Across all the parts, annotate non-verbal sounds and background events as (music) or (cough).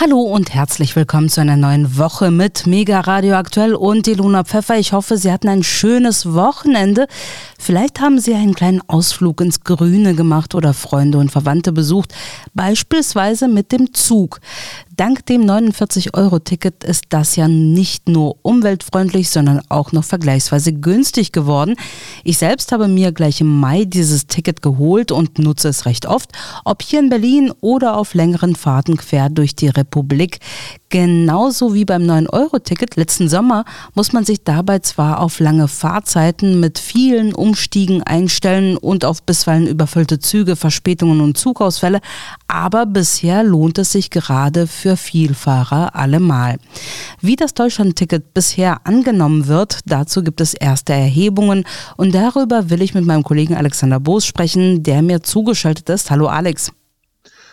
Hallo und herzlich willkommen zu einer neuen Woche mit Mega Radio Aktuell und Ilona Pfeffer. Ich hoffe, Sie hatten ein schönes Wochenende. Vielleicht haben Sie einen kleinen Ausflug ins Grüne gemacht oder Freunde und Verwandte besucht, beispielsweise mit dem Zug. Dank dem 49-Euro-Ticket ist das ja nicht nur umweltfreundlich, sondern auch noch vergleichsweise günstig geworden. Ich selbst habe mir gleich im Mai dieses Ticket geholt und nutze es recht oft, ob hier in Berlin oder auf längeren Fahrten quer durch die Republik. Genauso wie beim 9-Euro-Ticket letzten Sommer muss man sich dabei zwar auf lange Fahrzeiten mit vielen Umstiegen einstellen und auf bisweilen überfüllte Züge, Verspätungen und Zugausfälle, aber bisher lohnt es sich gerade für Vielfahrer allemal. Wie das Deutschland-Ticket bisher angenommen wird, dazu gibt es erste Erhebungen und darüber will ich mit meinem Kollegen Alexander Boos sprechen, der mir zugeschaltet ist. Hallo Alex.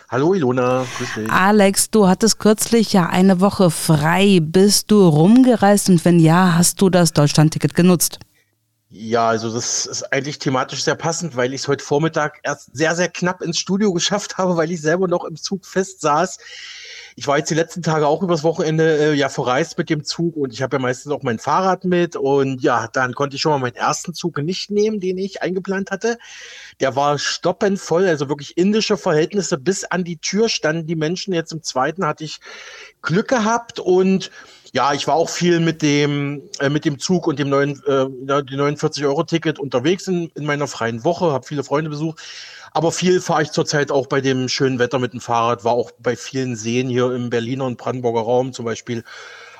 Hallo Ilona, grüß dich. Alex, du hattest kürzlich ja eine Woche frei. Bist du rumgereist und wenn ja, hast du das Deutschlandticket genutzt? Ja, also das ist eigentlich thematisch sehr passend, weil ich es heute Vormittag erst sehr, sehr knapp ins Studio (laughs) geschafft habe, weil ich selber noch im Zug fest saß. Ich war jetzt die letzten Tage auch übers Wochenende äh, ja verreist mit dem Zug und ich habe ja meistens auch mein Fahrrad mit und ja, dann konnte ich schon mal meinen ersten Zug nicht nehmen, den ich eingeplant hatte. Der war stoppend voll, also wirklich indische Verhältnisse. Bis an die Tür standen die Menschen. Jetzt im zweiten hatte ich Glück gehabt und ja, ich war auch viel mit dem äh, mit dem Zug und dem neuen äh, die 49 Euro Ticket unterwegs in, in meiner freien Woche, habe viele Freunde besucht. Aber viel fahre ich zurzeit auch bei dem schönen Wetter mit dem Fahrrad, war auch bei vielen Seen hier im Berliner und Brandenburger Raum zum Beispiel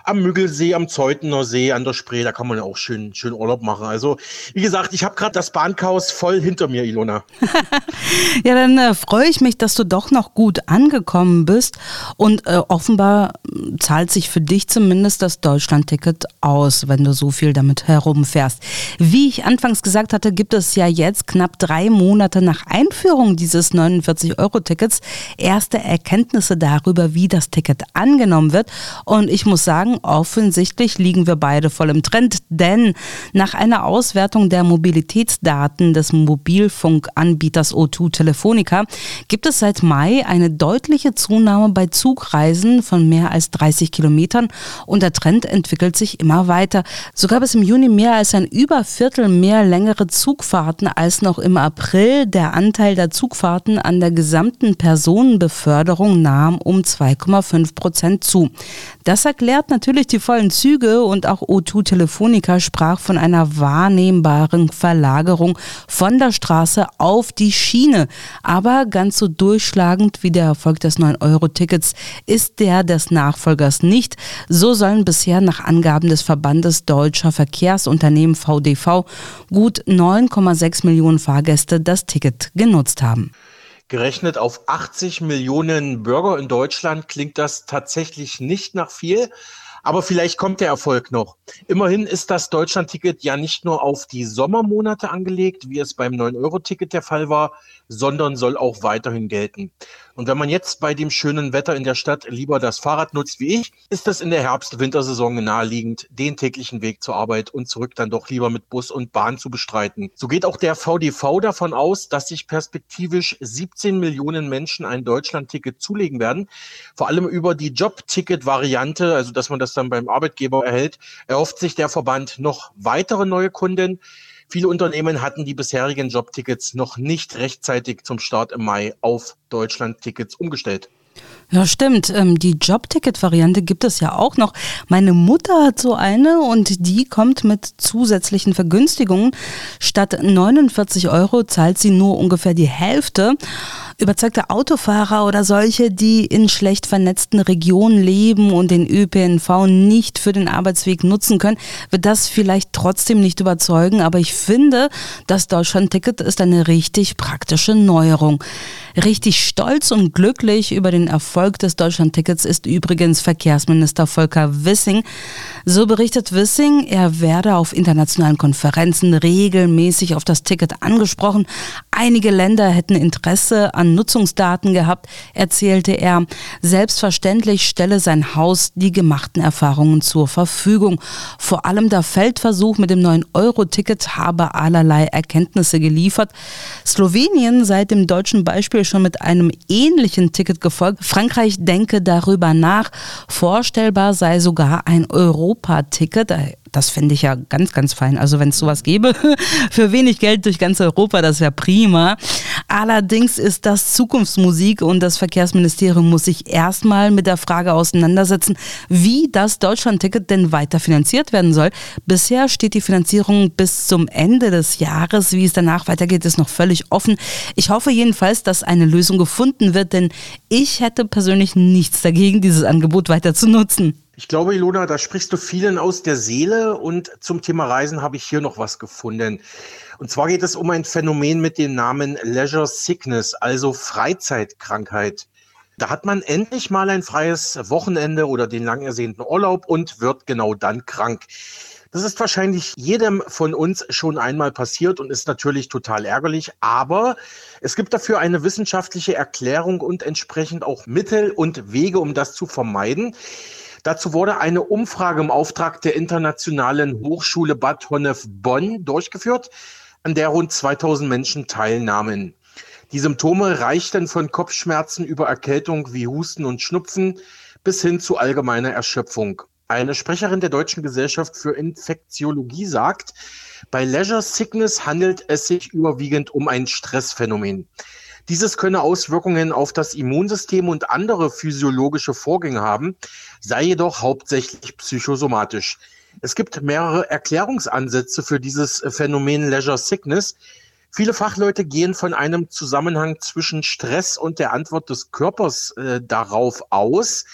am Müggelsee, am Zeutener See, an der Spree, da kann man ja auch schön, schön Urlaub machen. Also, wie gesagt, ich habe gerade das Bahnchaos voll hinter mir, Ilona. (laughs) ja, dann äh, freue ich mich, dass du doch noch gut angekommen bist und äh, offenbar hm, zahlt sich für dich zumindest das Deutschlandticket aus, wenn du so viel damit herumfährst. Wie ich anfangs gesagt hatte, gibt es ja jetzt knapp drei Monate nach Einführung dieses 49-Euro-Tickets erste Erkenntnisse darüber, wie das Ticket angenommen wird. Und ich muss sagen, offensichtlich liegen wir beide voll im Trend, denn nach einer Auswertung der Mobilitätsdaten des Mobilfunkanbieters O2 Telefonica gibt es seit Mai eine deutliche Zunahme bei Zugreisen von mehr als 30 Kilometern und der Trend entwickelt sich immer weiter. So gab es im Juni mehr als ein Überviertel mehr längere Zugfahrten als noch im April. Der Anteil der Zugfahrten an der gesamten Personenbeförderung nahm um 2,5 Prozent zu. Das erklärt natürlich natürlich die vollen Züge und auch O2 Telefonica sprach von einer wahrnehmbaren Verlagerung von der Straße auf die Schiene. Aber ganz so durchschlagend wie der Erfolg des 9-Euro-Tickets ist der des Nachfolgers nicht. So sollen bisher nach Angaben des Verbandes Deutscher Verkehrsunternehmen VDV gut 9,6 Millionen Fahrgäste das Ticket genutzt haben. Gerechnet auf 80 Millionen Bürger in Deutschland klingt das tatsächlich nicht nach viel. Aber vielleicht kommt der Erfolg noch. Immerhin ist das Deutschlandticket ja nicht nur auf die Sommermonate angelegt, wie es beim 9-Euro-Ticket der Fall war, sondern soll auch weiterhin gelten. Und wenn man jetzt bei dem schönen Wetter in der Stadt lieber das Fahrrad nutzt wie ich, ist das in der Herbst-Wintersaison naheliegend, den täglichen Weg zur Arbeit und zurück dann doch lieber mit Bus und Bahn zu bestreiten. So geht auch der VDV davon aus, dass sich perspektivisch 17 Millionen Menschen ein Deutschlandticket zulegen werden. Vor allem über die Jobticket-Variante, also dass man das dann beim Arbeitgeber erhält, erhofft sich der Verband noch weitere neue Kunden. Viele Unternehmen hatten die bisherigen Jobtickets noch nicht rechtzeitig zum Start im Mai auf Deutschland-Tickets umgestellt. Ja, stimmt. Ähm, die Jobticket-Variante gibt es ja auch noch. Meine Mutter hat so eine und die kommt mit zusätzlichen Vergünstigungen. Statt 49 Euro zahlt sie nur ungefähr die Hälfte. Überzeugte Autofahrer oder solche, die in schlecht vernetzten Regionen leben und den ÖPNV nicht für den Arbeitsweg nutzen können, wird das vielleicht trotzdem nicht überzeugen. Aber ich finde, das Deutschland-Ticket ist eine richtig praktische Neuerung. Richtig stolz und glücklich über den Erfolg des Deutschlandtickets ist übrigens Verkehrsminister Volker Wissing. So berichtet Wissing, er werde auf internationalen Konferenzen regelmäßig auf das Ticket angesprochen. Einige Länder hätten Interesse an an Nutzungsdaten gehabt, erzählte er. Selbstverständlich stelle sein Haus die gemachten Erfahrungen zur Verfügung. Vor allem der Feldversuch mit dem neuen Euro-Ticket habe allerlei Erkenntnisse geliefert. Slowenien seit dem deutschen Beispiel schon mit einem ähnlichen Ticket gefolgt. Frankreich denke darüber nach. Vorstellbar sei sogar ein Europa-Ticket das fände ich ja ganz, ganz fein. Also wenn es sowas gäbe, (laughs) für wenig Geld durch ganz Europa, das wäre prima. Allerdings ist das Zukunftsmusik und das Verkehrsministerium muss sich erstmal mit der Frage auseinandersetzen, wie das Deutschlandticket denn weiter finanziert werden soll. Bisher steht die Finanzierung bis zum Ende des Jahres. Wie es danach weitergeht, ist noch völlig offen. Ich hoffe jedenfalls, dass eine Lösung gefunden wird, denn ich hätte persönlich nichts dagegen, dieses Angebot weiter zu nutzen. Ich glaube, Ilona, da sprichst du vielen aus der Seele und zum Thema Reisen habe ich hier noch was gefunden. Und zwar geht es um ein Phänomen mit dem Namen Leisure Sickness, also Freizeitkrankheit. Da hat man endlich mal ein freies Wochenende oder den lang ersehnten Urlaub und wird genau dann krank. Das ist wahrscheinlich jedem von uns schon einmal passiert und ist natürlich total ärgerlich, aber es gibt dafür eine wissenschaftliche Erklärung und entsprechend auch Mittel und Wege, um das zu vermeiden. Dazu wurde eine Umfrage im Auftrag der Internationalen Hochschule Bad Honnef-Bonn durchgeführt, an der rund 2000 Menschen teilnahmen. Die Symptome reichten von Kopfschmerzen über Erkältung wie Husten und Schnupfen bis hin zu allgemeiner Erschöpfung. Eine Sprecherin der Deutschen Gesellschaft für Infektiologie sagt, bei Leisure Sickness handelt es sich überwiegend um ein Stressphänomen. Dieses könne Auswirkungen auf das Immunsystem und andere physiologische Vorgänge haben, sei jedoch hauptsächlich psychosomatisch. Es gibt mehrere Erklärungsansätze für dieses Phänomen Leisure Sickness. Viele Fachleute gehen von einem Zusammenhang zwischen Stress und der Antwort des Körpers äh, darauf aus.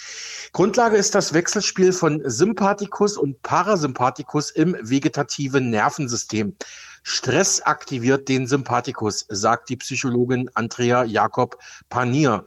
Grundlage ist das Wechselspiel von Sympathikus und Parasympathikus im vegetativen Nervensystem. Stress aktiviert den Sympathikus, sagt die Psychologin Andrea Jakob Panier.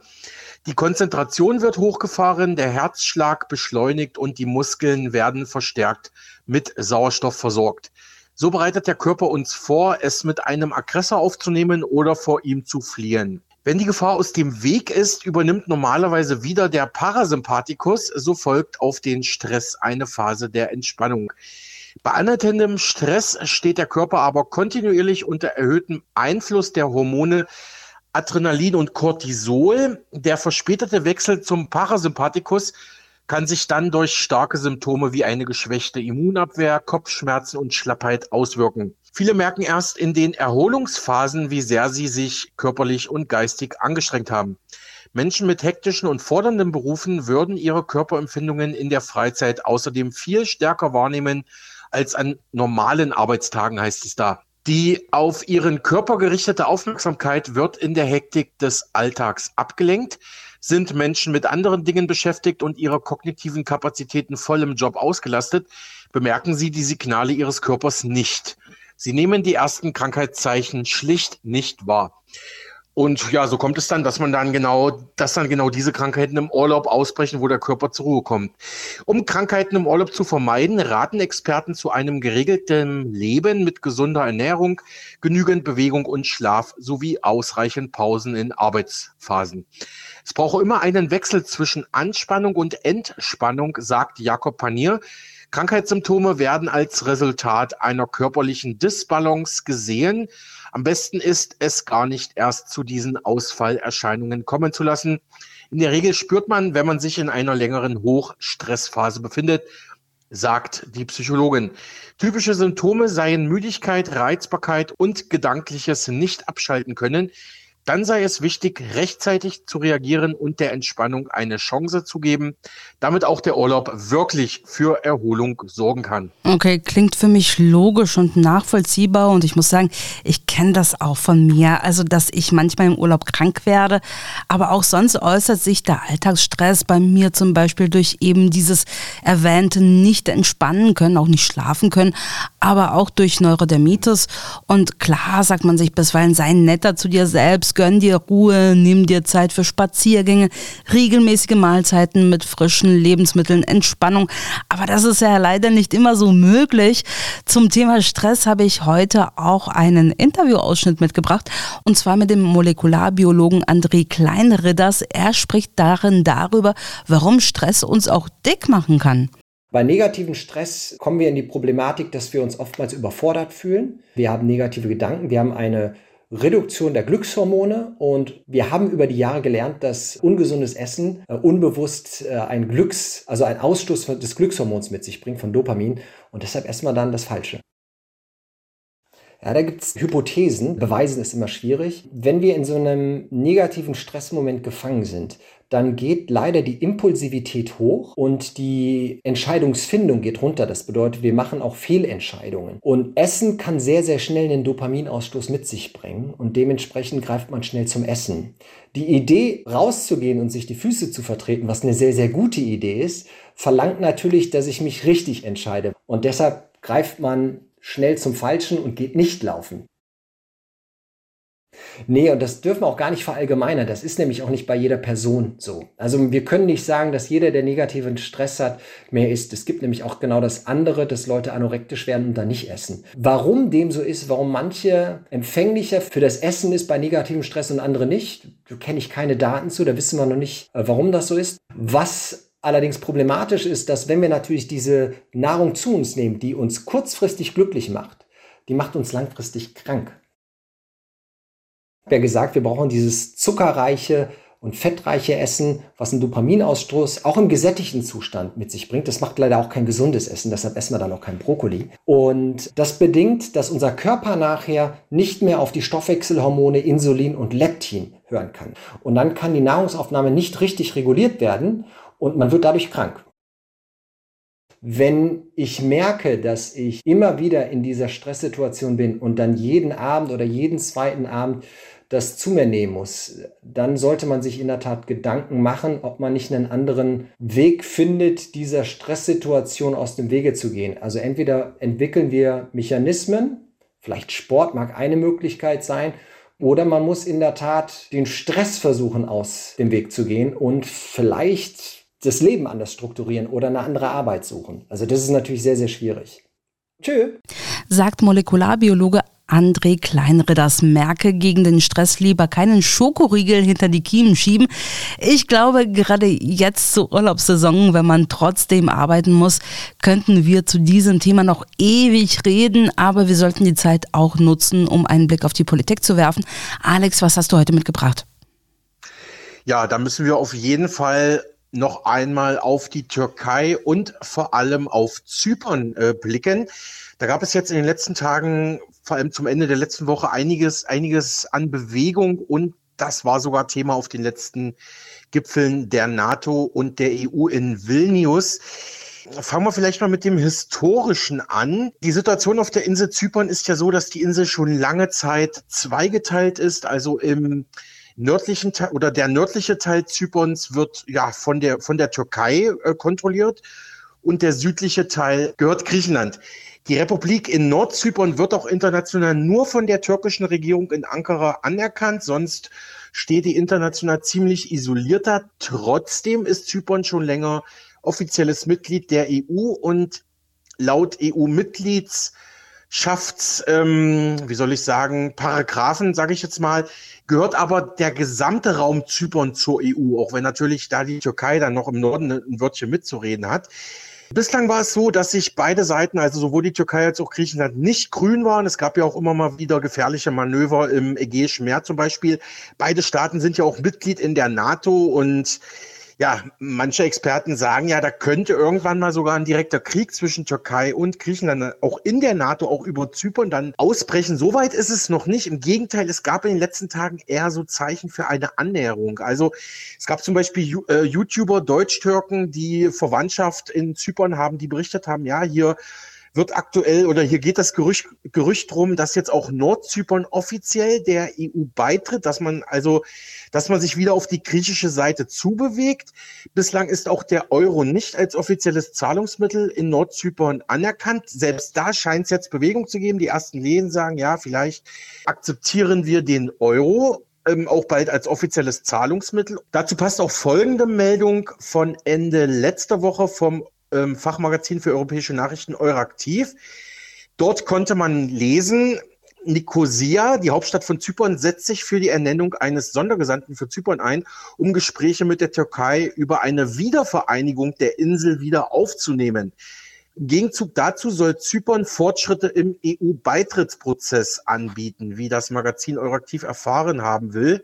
Die Konzentration wird hochgefahren, der Herzschlag beschleunigt und die Muskeln werden verstärkt mit Sauerstoff versorgt. So bereitet der Körper uns vor, es mit einem Aggressor aufzunehmen oder vor ihm zu fliehen. Wenn die Gefahr aus dem Weg ist, übernimmt normalerweise wieder der Parasympathikus, so folgt auf den Stress eine Phase der Entspannung. Bei anhaltendem Stress steht der Körper aber kontinuierlich unter erhöhtem Einfluss der Hormone Adrenalin und Cortisol. Der verspätete Wechsel zum Parasympathikus kann sich dann durch starke Symptome wie eine geschwächte Immunabwehr, Kopfschmerzen und Schlappheit auswirken. Viele merken erst in den Erholungsphasen, wie sehr sie sich körperlich und geistig angestrengt haben. Menschen mit hektischen und fordernden Berufen würden ihre Körperempfindungen in der Freizeit außerdem viel stärker wahrnehmen als an normalen Arbeitstagen, heißt es da. Die auf ihren Körper gerichtete Aufmerksamkeit wird in der Hektik des Alltags abgelenkt. Sind Menschen mit anderen Dingen beschäftigt und ihre kognitiven Kapazitäten voll im Job ausgelastet, bemerken sie die Signale ihres Körpers nicht. Sie nehmen die ersten Krankheitszeichen schlicht nicht wahr. Und ja, so kommt es dann, dass man dann genau, dass dann genau diese Krankheiten im Urlaub ausbrechen, wo der Körper zur Ruhe kommt. Um Krankheiten im Urlaub zu vermeiden, raten Experten zu einem geregelten Leben mit gesunder Ernährung, genügend Bewegung und Schlaf sowie ausreichend Pausen in Arbeitsphasen. Es brauche immer einen Wechsel zwischen Anspannung und Entspannung, sagt Jakob Panier. Krankheitssymptome werden als Resultat einer körperlichen Disbalance gesehen am besten ist es gar nicht erst zu diesen Ausfallerscheinungen kommen zu lassen. In der Regel spürt man, wenn man sich in einer längeren Hochstressphase befindet, sagt die Psychologin. Typische Symptome seien Müdigkeit, Reizbarkeit und gedankliches Nicht-Abschalten können dann sei es wichtig, rechtzeitig zu reagieren und der Entspannung eine Chance zu geben, damit auch der Urlaub wirklich für Erholung sorgen kann. Okay, klingt für mich logisch und nachvollziehbar und ich muss sagen, ich kenne das auch von mir, also dass ich manchmal im Urlaub krank werde, aber auch sonst äußert sich der Alltagsstress bei mir zum Beispiel durch eben dieses erwähnte nicht entspannen können, auch nicht schlafen können, aber auch durch Neurodermitis und klar sagt man sich bisweilen, sei netter zu dir selbst, gönn dir Ruhe, nimm dir Zeit für Spaziergänge, regelmäßige Mahlzeiten mit frischen Lebensmitteln, Entspannung. Aber das ist ja leider nicht immer so möglich. Zum Thema Stress habe ich heute auch einen Interviewausschnitt mitgebracht und zwar mit dem Molekularbiologen André Kleinridders. Er spricht darin darüber, warum Stress uns auch dick machen kann. Bei negativen Stress kommen wir in die Problematik, dass wir uns oftmals überfordert fühlen. Wir haben negative Gedanken, wir haben eine Reduktion der Glückshormone und wir haben über die Jahre gelernt, dass ungesundes Essen äh, unbewusst äh, ein Glücks, also ein Ausstoß des Glückshormons mit sich bringt, von Dopamin und deshalb essen wir dann das Falsche. Ja, da gibt es Hypothesen, beweisen ist immer schwierig. Wenn wir in so einem negativen Stressmoment gefangen sind, dann geht leider die Impulsivität hoch und die Entscheidungsfindung geht runter. Das bedeutet, wir machen auch Fehlentscheidungen. Und Essen kann sehr, sehr schnell einen Dopaminausstoß mit sich bringen und dementsprechend greift man schnell zum Essen. Die Idee, rauszugehen und sich die Füße zu vertreten, was eine sehr, sehr gute Idee ist, verlangt natürlich, dass ich mich richtig entscheide. Und deshalb greift man schnell zum Falschen und geht nicht laufen. Nee, und das dürfen wir auch gar nicht verallgemeinern. Das ist nämlich auch nicht bei jeder Person so. Also wir können nicht sagen, dass jeder, der negativen Stress hat, mehr isst. Es gibt nämlich auch genau das andere, dass Leute anorektisch werden und dann nicht essen. Warum dem so ist, warum manche empfänglicher für das Essen ist bei negativem Stress und andere nicht, da kenne ich keine Daten zu, da wissen wir noch nicht, äh, warum das so ist. Was allerdings problematisch ist, dass wenn wir natürlich diese Nahrung zu uns nehmen, die uns kurzfristig glücklich macht, die macht uns langfristig krank habe ja gesagt, wir brauchen dieses zuckerreiche und fettreiche Essen, was einen Dopaminausstoß auch im gesättigten Zustand mit sich bringt. Das macht leider auch kein gesundes Essen, deshalb essen wir dann auch kein Brokkoli. Und das bedingt, dass unser Körper nachher nicht mehr auf die Stoffwechselhormone Insulin und Leptin hören kann. Und dann kann die Nahrungsaufnahme nicht richtig reguliert werden und man wird dadurch krank. Wenn ich merke, dass ich immer wieder in dieser Stresssituation bin und dann jeden Abend oder jeden zweiten Abend das zu mir nehmen muss, dann sollte man sich in der Tat Gedanken machen, ob man nicht einen anderen Weg findet, dieser Stresssituation aus dem Wege zu gehen. Also entweder entwickeln wir Mechanismen, vielleicht Sport mag eine Möglichkeit sein, oder man muss in der Tat den Stress versuchen, aus dem Weg zu gehen und vielleicht das Leben anders strukturieren oder eine andere Arbeit suchen. Also das ist natürlich sehr, sehr schwierig. Tschö. Sagt Molekularbiologe André Kleinridders merke gegen den Stress lieber keinen Schokoriegel hinter die Kiemen schieben. Ich glaube, gerade jetzt zur Urlaubssaison, wenn man trotzdem arbeiten muss, könnten wir zu diesem Thema noch ewig reden, aber wir sollten die Zeit auch nutzen, um einen Blick auf die Politik zu werfen. Alex, was hast du heute mitgebracht? Ja, da müssen wir auf jeden Fall noch einmal auf die Türkei und vor allem auf Zypern äh, blicken. Da gab es jetzt in den letzten Tagen vor allem zum Ende der letzten Woche einiges, einiges an Bewegung und das war sogar Thema auf den letzten Gipfeln der NATO und der EU in Vilnius. Fangen wir vielleicht mal mit dem Historischen an. Die Situation auf der Insel Zypern ist ja so, dass die Insel schon lange Zeit zweigeteilt ist. Also im nördlichen Teil oder der nördliche Teil Zyperns wird ja von der, von der Türkei äh, kontrolliert und der südliche Teil gehört Griechenland. Die Republik in Nordzypern wird auch international nur von der türkischen Regierung in Ankara anerkannt, sonst steht die international ziemlich isolierter. Trotzdem ist Zypern schon länger offizielles Mitglied der EU und laut EU-Mitgliedschafts, ähm, wie soll ich sagen, Paragraphen, sage ich jetzt mal, gehört aber der gesamte Raum Zypern zur EU, auch wenn natürlich da die Türkei dann noch im Norden ein Wörtchen mitzureden hat. Bislang war es so, dass sich beide Seiten, also sowohl die Türkei als auch Griechenland, nicht grün waren. Es gab ja auch immer mal wieder gefährliche Manöver im Ägäischen Meer zum Beispiel. Beide Staaten sind ja auch Mitglied in der NATO und ja, manche Experten sagen ja, da könnte irgendwann mal sogar ein direkter Krieg zwischen Türkei und Griechenland auch in der NATO, auch über Zypern dann ausbrechen. Soweit ist es noch nicht. Im Gegenteil, es gab in den letzten Tagen eher so Zeichen für eine Annäherung. Also es gab zum Beispiel äh, YouTuber, Deutsch-Türken, die Verwandtschaft in Zypern haben, die berichtet haben, ja, hier wird aktuell oder hier geht das Gerücht, Gerücht drum, dass jetzt auch Nordzypern offiziell der EU beitritt, dass man also, dass man sich wieder auf die griechische Seite zubewegt. Bislang ist auch der Euro nicht als offizielles Zahlungsmittel in Nordzypern anerkannt. Selbst da scheint es jetzt Bewegung zu geben. Die ersten Lehen sagen, ja, vielleicht akzeptieren wir den Euro. ähm, auch bald als offizielles Zahlungsmittel. Dazu passt auch folgende Meldung von Ende letzter Woche vom ähm, Fachmagazin für europäische Nachrichten Euraktiv. Dort konnte man lesen, Nikosia, die Hauptstadt von Zypern, setzt sich für die Ernennung eines Sondergesandten für Zypern ein, um Gespräche mit der Türkei über eine Wiedervereinigung der Insel wieder aufzunehmen. Im Gegenzug dazu soll Zypern Fortschritte im EU-Beitrittsprozess anbieten, wie das Magazin Euraktiv erfahren haben will.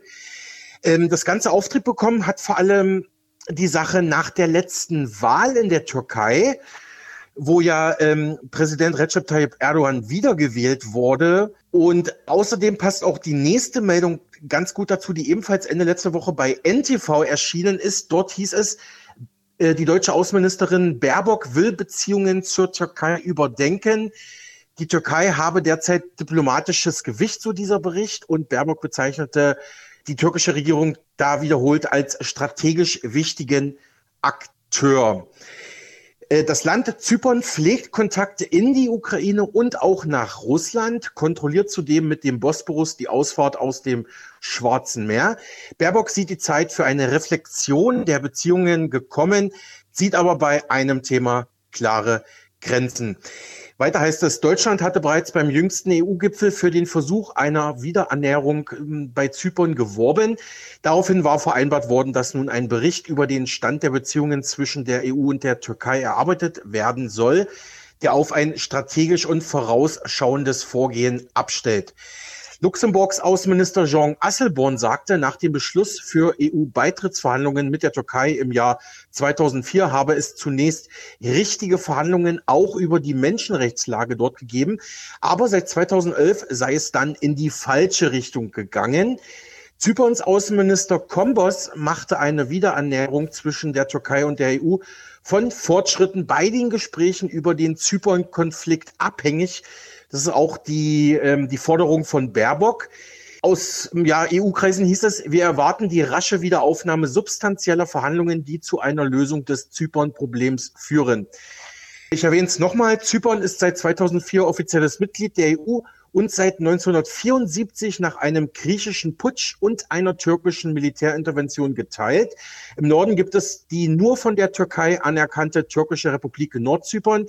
Ähm, das ganze Auftritt bekommen hat vor allem die Sache nach der letzten Wahl in der Türkei, wo ja ähm, Präsident Recep Tayyip Erdogan wiedergewählt wurde. Und außerdem passt auch die nächste Meldung ganz gut dazu, die ebenfalls Ende letzter Woche bei NTV erschienen ist. Dort hieß es, äh, die deutsche Außenministerin Baerbock will Beziehungen zur Türkei überdenken. Die Türkei habe derzeit diplomatisches Gewicht, so dieser Bericht. Und Baerbock bezeichnete die türkische Regierung da wiederholt als strategisch wichtigen Akteur. Äh, das Land Zypern pflegt Kontakte in die Ukraine und auch nach Russland, kontrolliert zudem mit dem Bosporus die Ausfahrt aus dem Schwarzen Meer. Baerbock sieht die Zeit für eine Reflexion der Beziehungen gekommen, zieht aber bei einem Thema klare Grenzen. Weiter heißt es, Deutschland hatte bereits beim jüngsten EU-Gipfel für den Versuch einer Wiederannäherung ähm, bei Zypern geworben. Daraufhin war vereinbart worden, dass nun ein Bericht über den Stand der Beziehungen zwischen der EU und der Türkei erarbeitet werden soll, der auf ein strategisch und vorausschauendes Vorgehen abstellt. Luxemburgs Außenminister Jean Asselborn sagte, nach dem Beschluss für EU-Beitrittsverhandlungen mit der Türkei im Jahr 2004 habe es zunächst richtige Verhandlungen auch über die Menschenrechtslage dort gegeben. Aber seit 2011 sei es dann in die falsche Richtung gegangen. Zyperns Außenminister Kombos machte eine Wiederannäherung zwischen der Türkei und der EU von Fortschritten bei den Gesprächen über den Zypern-Konflikt abhängig. Das ist auch die, ähm, die Forderung von Baerbock. Aus ja, EU-Kreisen hieß es, wir erwarten die rasche Wiederaufnahme substanzieller Verhandlungen, die zu einer Lösung des Zypern-Problems führen. Ich erwähne es nochmal, Zypern ist seit 2004 offizielles Mitglied der EU und seit 1974 nach einem griechischen Putsch und einer türkischen Militärintervention geteilt. Im Norden gibt es die nur von der Türkei anerkannte türkische Republik Nordzypern.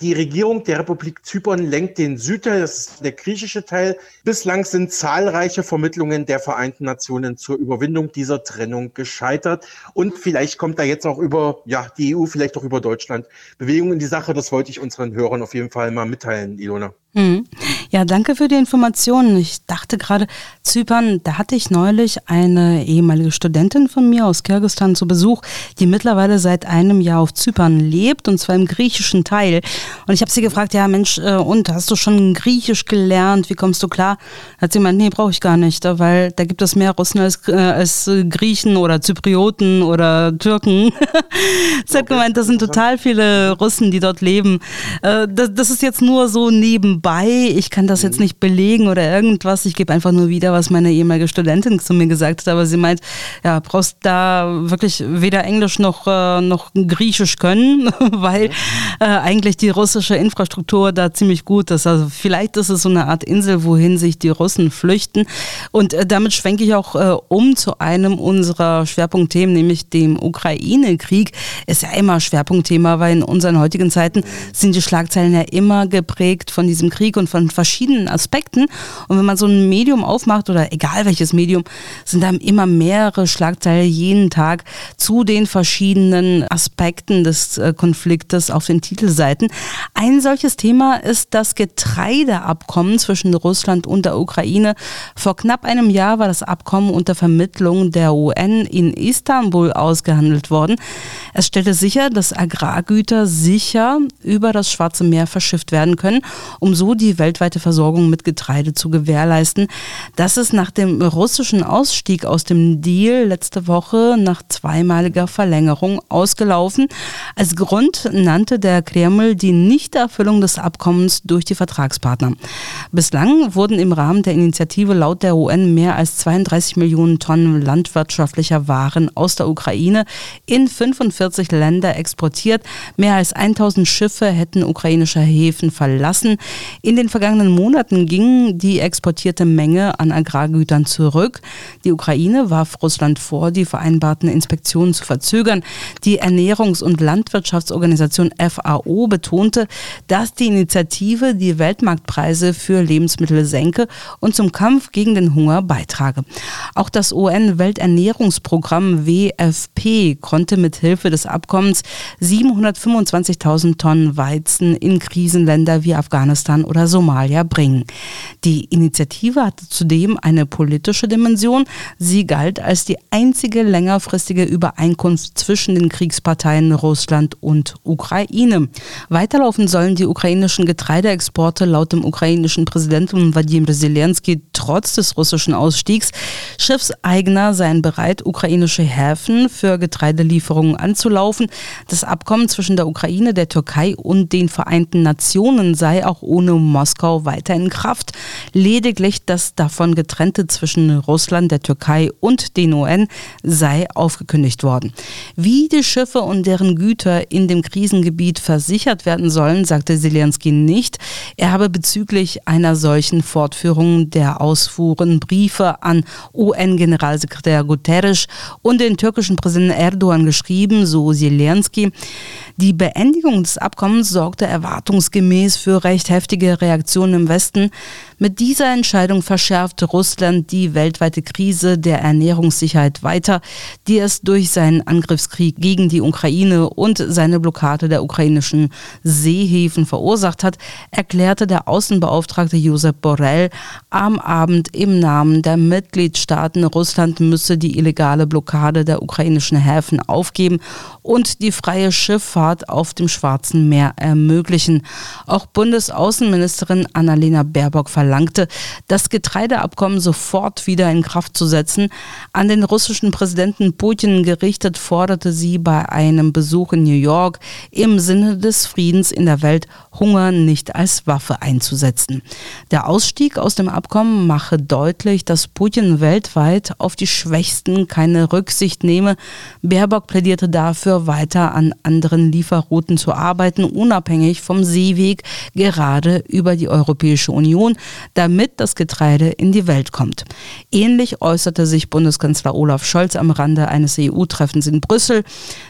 Die Regierung der Republik Zypern lenkt den Südteil, das ist der griechische Teil. Bislang sind zahlreiche Vermittlungen der Vereinten Nationen zur Überwindung dieser Trennung gescheitert. Und vielleicht kommt da jetzt auch über ja, die EU, vielleicht auch über Deutschland Bewegung in die Sache. Das wollte ich unseren Hörern auf jeden Fall mal mitteilen, Ilona. Mhm. Ja, danke für die Informationen. Ich dachte gerade, Zypern, da hatte ich neulich eine ehemalige Studentin von mir aus Kirgistan zu Besuch, die mittlerweile seit einem Jahr auf Zypern lebt und zwar im griechischen Teil. Und ich habe sie gefragt, ja Mensch, äh, und hast du schon Griechisch gelernt? Wie kommst du klar? Hat sie gemeint, nee, brauche ich gar nicht, weil da gibt es mehr Russen als, äh, als Griechen oder Zyprioten oder Türken. (laughs) sie hat gemeint, das sind total viele Russen, die dort leben. Äh, das, das ist jetzt nur so nebenbei. Ich kann das jetzt nicht belegen oder irgendwas. Ich gebe einfach nur wieder, was meine ehemalige Studentin zu mir gesagt hat. Aber sie meint, ja, brauchst da wirklich weder Englisch noch, äh, noch Griechisch können, (laughs) weil äh, eigentlich die russische Infrastruktur da ziemlich gut ist. Also vielleicht ist es so eine Art Insel, wohin sich die Russen flüchten. Und äh, damit schwenke ich auch äh, um zu einem unserer Schwerpunktthemen, nämlich dem Ukraine-Krieg. Ist ja immer Schwerpunktthema, weil in unseren heutigen Zeiten sind die Schlagzeilen ja immer geprägt von diesem Krieg und von verschiedenen Aspekten. Und wenn man so ein Medium aufmacht oder egal welches Medium, sind da immer mehrere Schlagzeilen jeden Tag zu den verschiedenen Aspekten des äh, Konfliktes auf den Titelseiten. Ein solches Thema ist das Getreideabkommen zwischen Russland und der Ukraine. Vor knapp einem Jahr war das Abkommen unter Vermittlung der UN in Istanbul ausgehandelt worden. Es stellte sicher, dass Agrargüter sicher über das Schwarze Meer verschifft werden können, um so die weltweite Versorgung mit Getreide zu gewährleisten. Das ist nach dem russischen Ausstieg aus dem Deal letzte Woche nach zweimaliger Verlängerung ausgelaufen. Als Grund nannte der Kreml die Nichterfüllung des Abkommens durch die Vertragspartner. Bislang wurden im Rahmen der Initiative laut der UN mehr als 32 Millionen Tonnen landwirtschaftlicher Waren aus der Ukraine in 45 42 Länder exportiert. Mehr als 1000 Schiffe hätten ukrainische Häfen verlassen. In den vergangenen Monaten ging die exportierte Menge an Agrargütern zurück. Die Ukraine warf Russland vor, die vereinbarten Inspektionen zu verzögern. Die Ernährungs- und Landwirtschaftsorganisation FAO betonte, dass die Initiative die Weltmarktpreise für Lebensmittel senke und zum Kampf gegen den Hunger beitrage. Auch das UN-Welternährungsprogramm WFP konnte mit Hilfe des Abkommens 725.000 Tonnen Weizen in Krisenländer wie Afghanistan oder Somalia bringen. Die Initiative hatte zudem eine politische Dimension. Sie galt als die einzige längerfristige Übereinkunft zwischen den Kriegsparteien Russland und Ukraine. Weiterlaufen sollen die ukrainischen Getreideexporte laut dem ukrainischen Präsidenten Wladimir Zelensky trotz des russischen Ausstiegs. Schiffseigner seien bereit, ukrainische Häfen für Getreidelieferungen anzulaufen. Das Abkommen zwischen der Ukraine, der Türkei und den Vereinten Nationen sei auch ohne Moskau weiter in Kraft. Lediglich das davon getrennte zwischen Russland, der Türkei und den UN sei aufgekündigt worden. Wie die Schiffe und deren Güter in dem Krisengebiet versichert werden sollen, sagte Zelensky nicht. Er habe bezüglich einer solchen Fortführung der Ausfuhren Briefe an UN-Generalsekretär Guterres und den türkischen Präsidenten Erdogan geschrieben, so Zelensky. Die Beendigung des Abkommens sorgte erwartungsgemäß für recht heftige Reaktionen im Westen. mussten, Mit dieser Entscheidung verschärfte Russland die weltweite Krise der Ernährungssicherheit weiter, die es durch seinen Angriffskrieg gegen die Ukraine und seine Blockade der ukrainischen Seehäfen verursacht hat, erklärte der Außenbeauftragte Josep Borrell am Abend im Namen der Mitgliedstaaten, Russland müsse die illegale Blockade der ukrainischen Häfen aufgeben und die freie Schifffahrt auf dem Schwarzen Meer ermöglichen. Auch Bundesaußenministerin Annalena Baerbock verlangte, das Getreideabkommen sofort wieder in Kraft zu setzen. An den russischen Präsidenten Putin gerichtet forderte sie bei einem Besuch in New York im Sinne des Friedens in der Welt Hunger nicht als Waffe einzusetzen. Der Ausstieg aus dem Abkommen mache deutlich, dass Putin weltweit auf die Schwächsten keine Rücksicht nehme. Baerbock plädierte dafür, weiter an anderen Lieferrouten zu arbeiten, unabhängig vom Seeweg, gerade über die Europäische Union, damit das Getreide in die Welt kommt. Ähnlich äußerte sich Bundeskanzler Olaf Scholz am Rande eines EU-Treffens in Brüssel.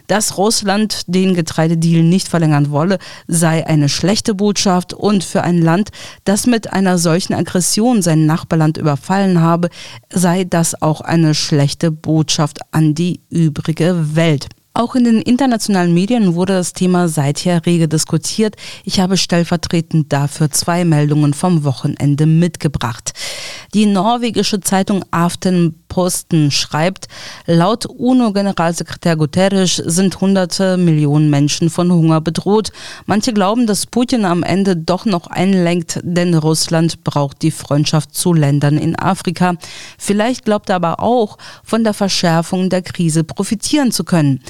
Dass Russland den Getreidedeal nicht verlängern wolle, sei eine schlechte Botschaft und für ein Land, das mit einer solchen Aggression sein Nachbarland überfallen habe, sei das auch eine schlechte Botschaft an die übrige Welt. Auch in den internationalen Medien wurde das Thema seither rege diskutiert. Ich habe stellvertretend dafür zwei Meldungen vom Wochenende mitgebracht. Die norwegische Zeitung Aftenposten schreibt, laut UNO-Generalsekretär Guterres sind hunderte Millionen Menschen von Hunger bedroht. Manche glauben, dass Putin am Ende doch noch einlenkt, denn Russland braucht die Freundschaft zu Ländern in Afrika. Vielleicht glaubt er aber auch, von der Verschärfung der Krise profitieren zu können.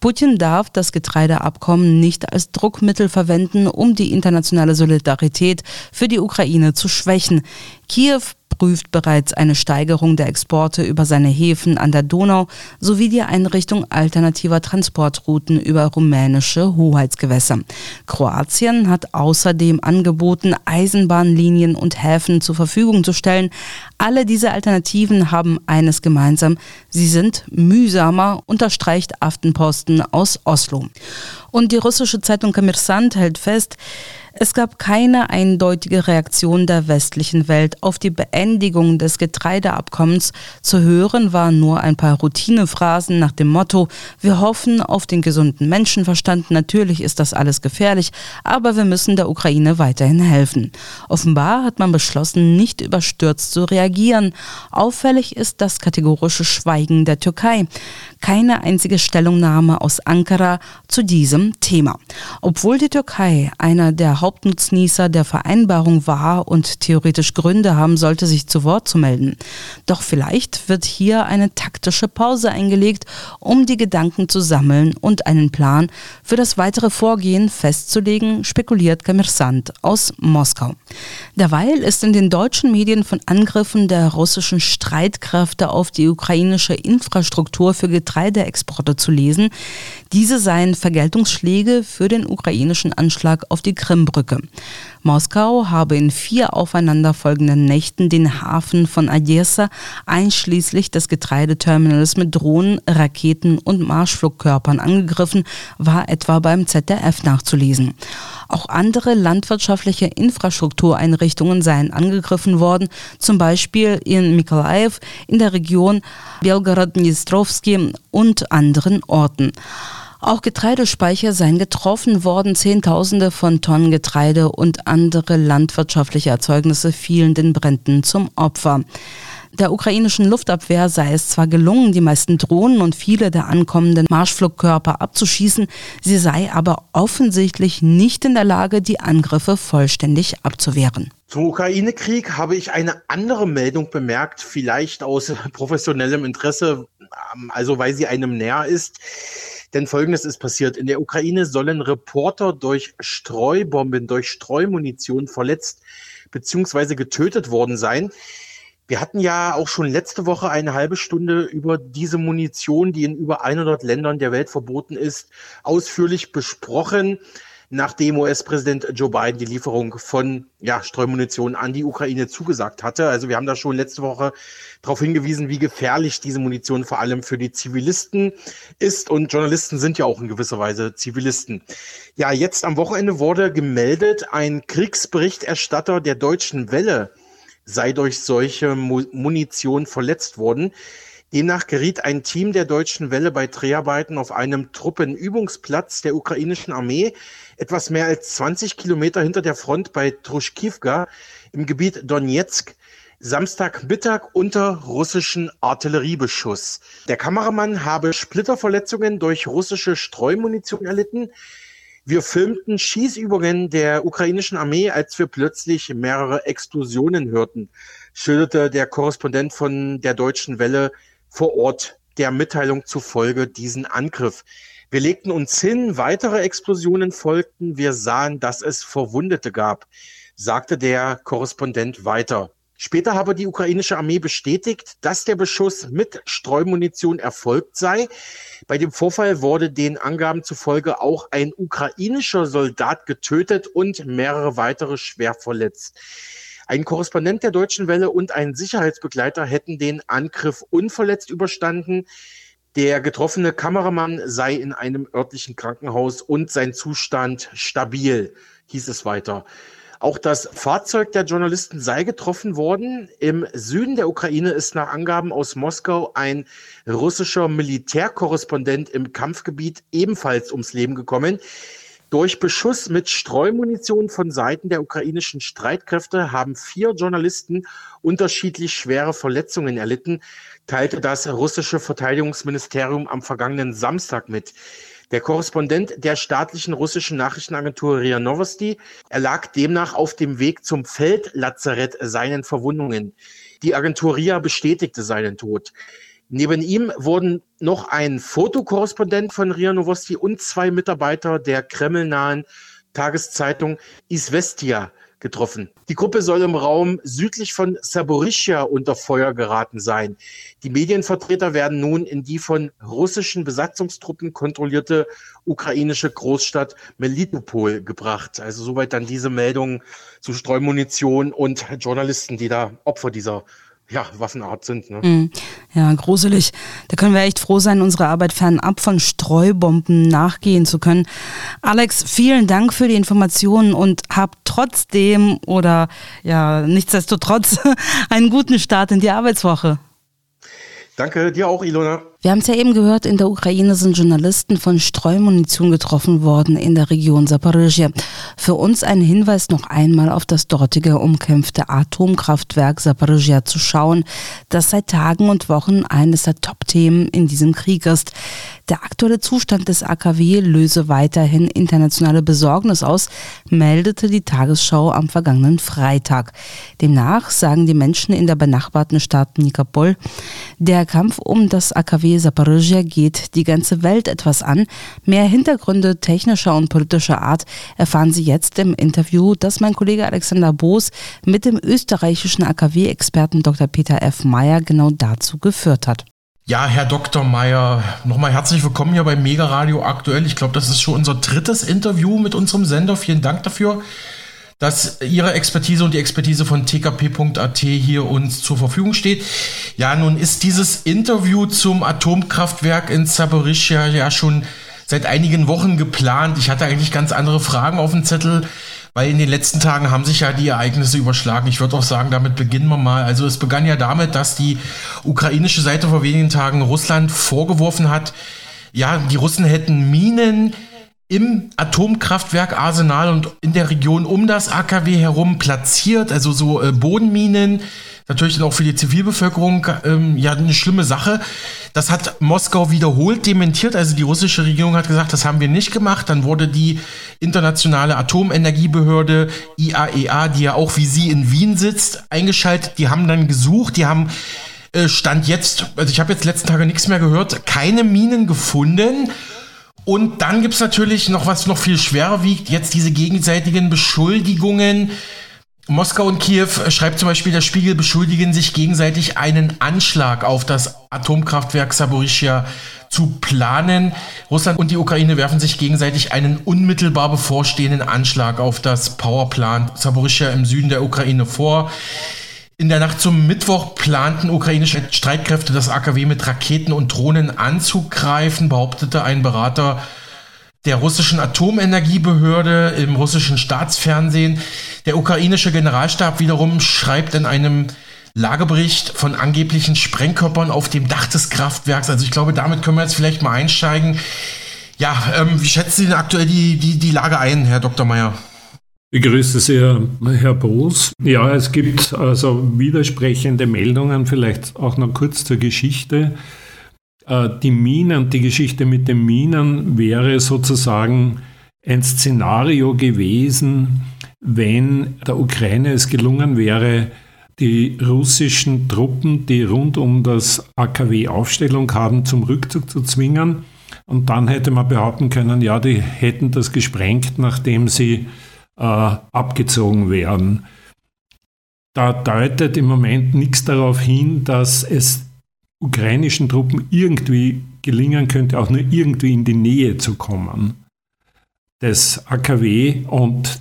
Putin darf das Getreideabkommen nicht als Druckmittel verwenden, um die internationale Solidarität für die Ukraine zu schwächen. Kiew prüft bereits eine Steigerung der Exporte über seine Häfen an der Donau sowie die Einrichtung alternativer Transportrouten über rumänische Hoheitsgewässer. Kroatien hat außerdem angeboten, Eisenbahnlinien und Häfen zur Verfügung zu stellen. Alle diese Alternativen haben eines gemeinsam. Sie sind mühsamer, unterstreicht Aftenposten aus Oslo. Und die russische Zeitung Kommersant hält fest, es gab keine eindeutige Reaktion der westlichen Welt auf die Beendigung des Getreideabkommens. Zu hören waren nur ein paar Routinephrasen nach dem Motto, wir hoffen auf den gesunden Menschenverstand, natürlich ist das alles gefährlich, aber wir müssen der Ukraine weiterhin helfen. Offenbar hat man beschlossen, nicht überstürzt zu reagieren. Auffällig ist das kategorische Schweigen der Türkei. Keine einzige Stellungnahme aus Ankara zu diesem Thema. Obwohl die Türkei einer der Hauptnutznießer der Vereinbarung war und theoretisch Gründe haben sollte, sich zu Wort zu melden. Doch vielleicht wird hier eine taktische Pause eingelegt, um die Gedanken zu sammeln und einen Plan für das weitere Vorgehen festzulegen, spekuliert Kommersant aus Moskau. Derweil ist in den deutschen Medien von Angriffen der russischen Streitkräfte auf die ukrainische Infrastruktur für Getreideexporte zu lesen. Diese seien Vergeltungsschläge für den ukrainischen Anschlag auf die Krimbrücke. Moskau habe in vier aufeinanderfolgenden Nächten den Hafen von Odessa einschließlich des Getreideterminals mit Drohnen, Raketen und Marschflugkörpern angegriffen, war etwa beim ZDF nachzulesen. Auch andere landwirtschaftliche Infrastruktureinrichtungen seien angegriffen worden, zum Beispiel in Mikolaev, in der Region Belgorod-Dnistrovski und anderen Orten. Auch Getreidespeicher seien getroffen worden. Zehntausende von Tonnen Getreide und andere landwirtschaftliche Erzeugnisse fielen den Bränden zum Opfer. Der ukrainischen Luftabwehr sei es zwar gelungen, die meisten Drohnen und viele der ankommenden Marschflugkörper abzuschießen, sie sei aber offensichtlich nicht in der Lage, die Angriffe vollständig abzuwehren. Zum Ukraine-Krieg habe ich eine andere Meldung bemerkt, vielleicht aus (laughs) professionellem Interesse, also weil sie einem näher ist. Denn Folgendes ist passiert. In der Ukraine sollen Reporter durch Streubomben, durch Streumunition verletzt bzw. getötet worden sein. Wir hatten ja auch schon letzte Woche eine halbe Stunde über diese Munition, die in über 100 Ländern der Welt verboten ist, ausführlich besprochen nachdem US-Präsident Joe Biden die Lieferung von ja, Streumunition an die Ukraine zugesagt hatte. Also wir haben da schon letzte Woche darauf hingewiesen, wie gefährlich diese Munition vor allem für die Zivilisten ist. Und Journalisten sind ja auch in gewisser Weise Zivilisten. Ja, jetzt am Wochenende wurde gemeldet, ein Kriegsberichterstatter der Deutschen Welle sei durch solche Munition verletzt worden. Demnach geriet ein Team der Deutschen Welle bei Dreharbeiten auf einem Truppenübungsplatz der ukrainischen Armee etwas mehr als 20 Kilometer hinter der Front bei Truschkivka im Gebiet Donetsk Samstagmittag unter russischen Artilleriebeschuss. Der Kameramann habe Splitterverletzungen durch russische Streumunition erlitten. Wir filmten Schießübungen der ukrainischen Armee, als wir plötzlich mehrere Explosionen hörten, schilderte der Korrespondent von der Deutschen Welle vor Ort der Mitteilung zufolge diesen Angriff. Wir legten uns hin, weitere Explosionen folgten, wir sahen, dass es Verwundete gab, sagte der Korrespondent weiter. Später habe die ukrainische Armee bestätigt, dass der Beschuss mit Streumunition erfolgt sei. Bei dem Vorfall wurde den Angaben zufolge auch ein ukrainischer Soldat getötet und mehrere weitere schwer verletzt. Ein Korrespondent der Deutschen Welle und ein Sicherheitsbegleiter hätten den Angriff unverletzt überstanden. Der getroffene Kameramann sei in einem örtlichen Krankenhaus und sein Zustand stabil, hieß es weiter. Auch das Fahrzeug der Journalisten sei getroffen worden. Im Süden der Ukraine ist nach Angaben aus Moskau ein russischer Militärkorrespondent im Kampfgebiet ebenfalls ums Leben gekommen. Durch Beschuss mit Streumunition von Seiten der ukrainischen Streitkräfte haben vier Journalisten unterschiedlich schwere Verletzungen erlitten, teilte das russische Verteidigungsministerium am vergangenen Samstag mit. Der Korrespondent der staatlichen russischen Nachrichtenagentur RIA Novosti erlag demnach auf dem Weg zum Feldlazarett seinen Verwundungen. Die Agentur RIA bestätigte seinen Tod. Neben ihm wurden noch ein Fotokorrespondent von RIA Novosti und zwei Mitarbeiter der kremlnahen Tageszeitung Isvestia getroffen. Die Gruppe soll im Raum südlich von Saborischia unter Feuer geraten sein. Die Medienvertreter werden nun in die von russischen Besatzungstruppen kontrollierte ukrainische Großstadt Melitopol gebracht. Also soweit dann diese Meldung zu Streumunition und Journalisten, die da Opfer dieser ja, Waffenart sind. Ne? Mhm. Ja, gruselig. Da können wir echt froh sein, unsere Arbeit fernab von Streubomben nachgehen zu können. Alex, vielen Dank für die Informationen und hab trotzdem oder ja, nichtsdestotrotz (laughs) einen guten Start in die Arbeitswoche. Danke, dir auch, Ilona. Wir haben es ja eben gehört, in der Ukraine sind Journalisten von Streumunition getroffen worden in der Region Zaporizhia. Für uns ein Hinweis noch einmal auf das dortige umkämpfte Atomkraftwerk Zaporizhia zu schauen, das seit Tagen und Wochen eines der Top-Themen in diesem Krieg ist. Der aktuelle Zustand des AKW löse weiterhin internationale Besorgnis aus, meldete die Tagesschau am vergangenen Freitag. Demnach sagen die Menschen in der benachbarten Stadt Nikopol, der Kampf um das AKW Zaporizhia geht die ganze Welt etwas an. Mehr Hintergründe technischer und politischer Art erfahren Sie jetzt im Interview, das mein Kollege Alexander Boos mit dem österreichischen AKW-Experten Dr. Peter F. Meyer genau dazu geführt hat. Ja, Herr Dr. Meyer, nochmal herzlich willkommen hier bei Mega Radio aktuell. Ich glaube, das ist schon unser drittes Interview mit unserem Sender. Vielen Dank dafür, dass Ihre Expertise und die Expertise von tkp.at hier uns zur Verfügung steht. Ja, nun ist dieses Interview zum Atomkraftwerk in Zaporizhia ja schon seit einigen Wochen geplant. Ich hatte eigentlich ganz andere Fragen auf dem Zettel weil in den letzten Tagen haben sich ja die Ereignisse überschlagen. Ich würde auch sagen, damit beginnen wir mal. Also es begann ja damit, dass die ukrainische Seite vor wenigen Tagen Russland vorgeworfen hat, ja, die Russen hätten Minen im Atomkraftwerk Arsenal und in der Region um das AKW herum platziert, also so äh, Bodenminen, natürlich auch für die Zivilbevölkerung ähm, ja eine schlimme Sache. Das hat Moskau wiederholt dementiert. Also die russische Regierung hat gesagt, das haben wir nicht gemacht. Dann wurde die internationale Atomenergiebehörde IAEA, e die ja auch wie sie in Wien sitzt, eingeschaltet. Die haben dann gesucht, die haben äh, Stand jetzt, also ich habe jetzt letzten Tage nichts mehr gehört, keine Minen gefunden. Und dann gibt es natürlich noch was noch viel schwerer wiegt, jetzt diese gegenseitigen Beschuldigungen Moskau und Kiew, äh, schreibt zum Beispiel, der Spiegel beschuldigen sich gegenseitig einen Anschlag auf das Atomkraftwerk Saborischia zu planen. Russland und die Ukraine werfen sich gegenseitig einen unmittelbar bevorstehenden Anschlag auf das Powerplant Saborischia im Süden der Ukraine vor. In der Nacht zum Mittwoch planten ukrainische Streitkräfte das AKW mit Raketen und Drohnen anzugreifen, behauptete ein Berater der russischen Atomenergiebehörde im russischen Staatsfernsehen. Der ukrainische Generalstab wiederum schreibt in einem Lagebericht von angeblichen Sprengkörpern auf dem Dach des Kraftwerks. Also ich glaube, damit können wir jetzt vielleicht mal einsteigen. Ja, ähm, wie schätzen Sie denn aktuell die, die, die Lage ein, Herr Dr. Meyer? Ich grüße Sie, Herr Boos. Ja, es gibt also widersprechende Meldungen, vielleicht auch noch kurz zur Geschichte. Äh, die Minen, die Geschichte mit den Minen wäre sozusagen ein Szenario gewesen, wenn der Ukraine es gelungen wäre, die russischen Truppen, die rund um das AKW Aufstellung haben, zum Rückzug zu zwingen. Und dann hätte man behaupten können, ja, die hätten das gesprengt, nachdem sie äh, abgezogen wären. Da deutet im Moment nichts darauf hin, dass es ukrainischen Truppen irgendwie gelingen könnte, auch nur irgendwie in die Nähe zu kommen des AKW und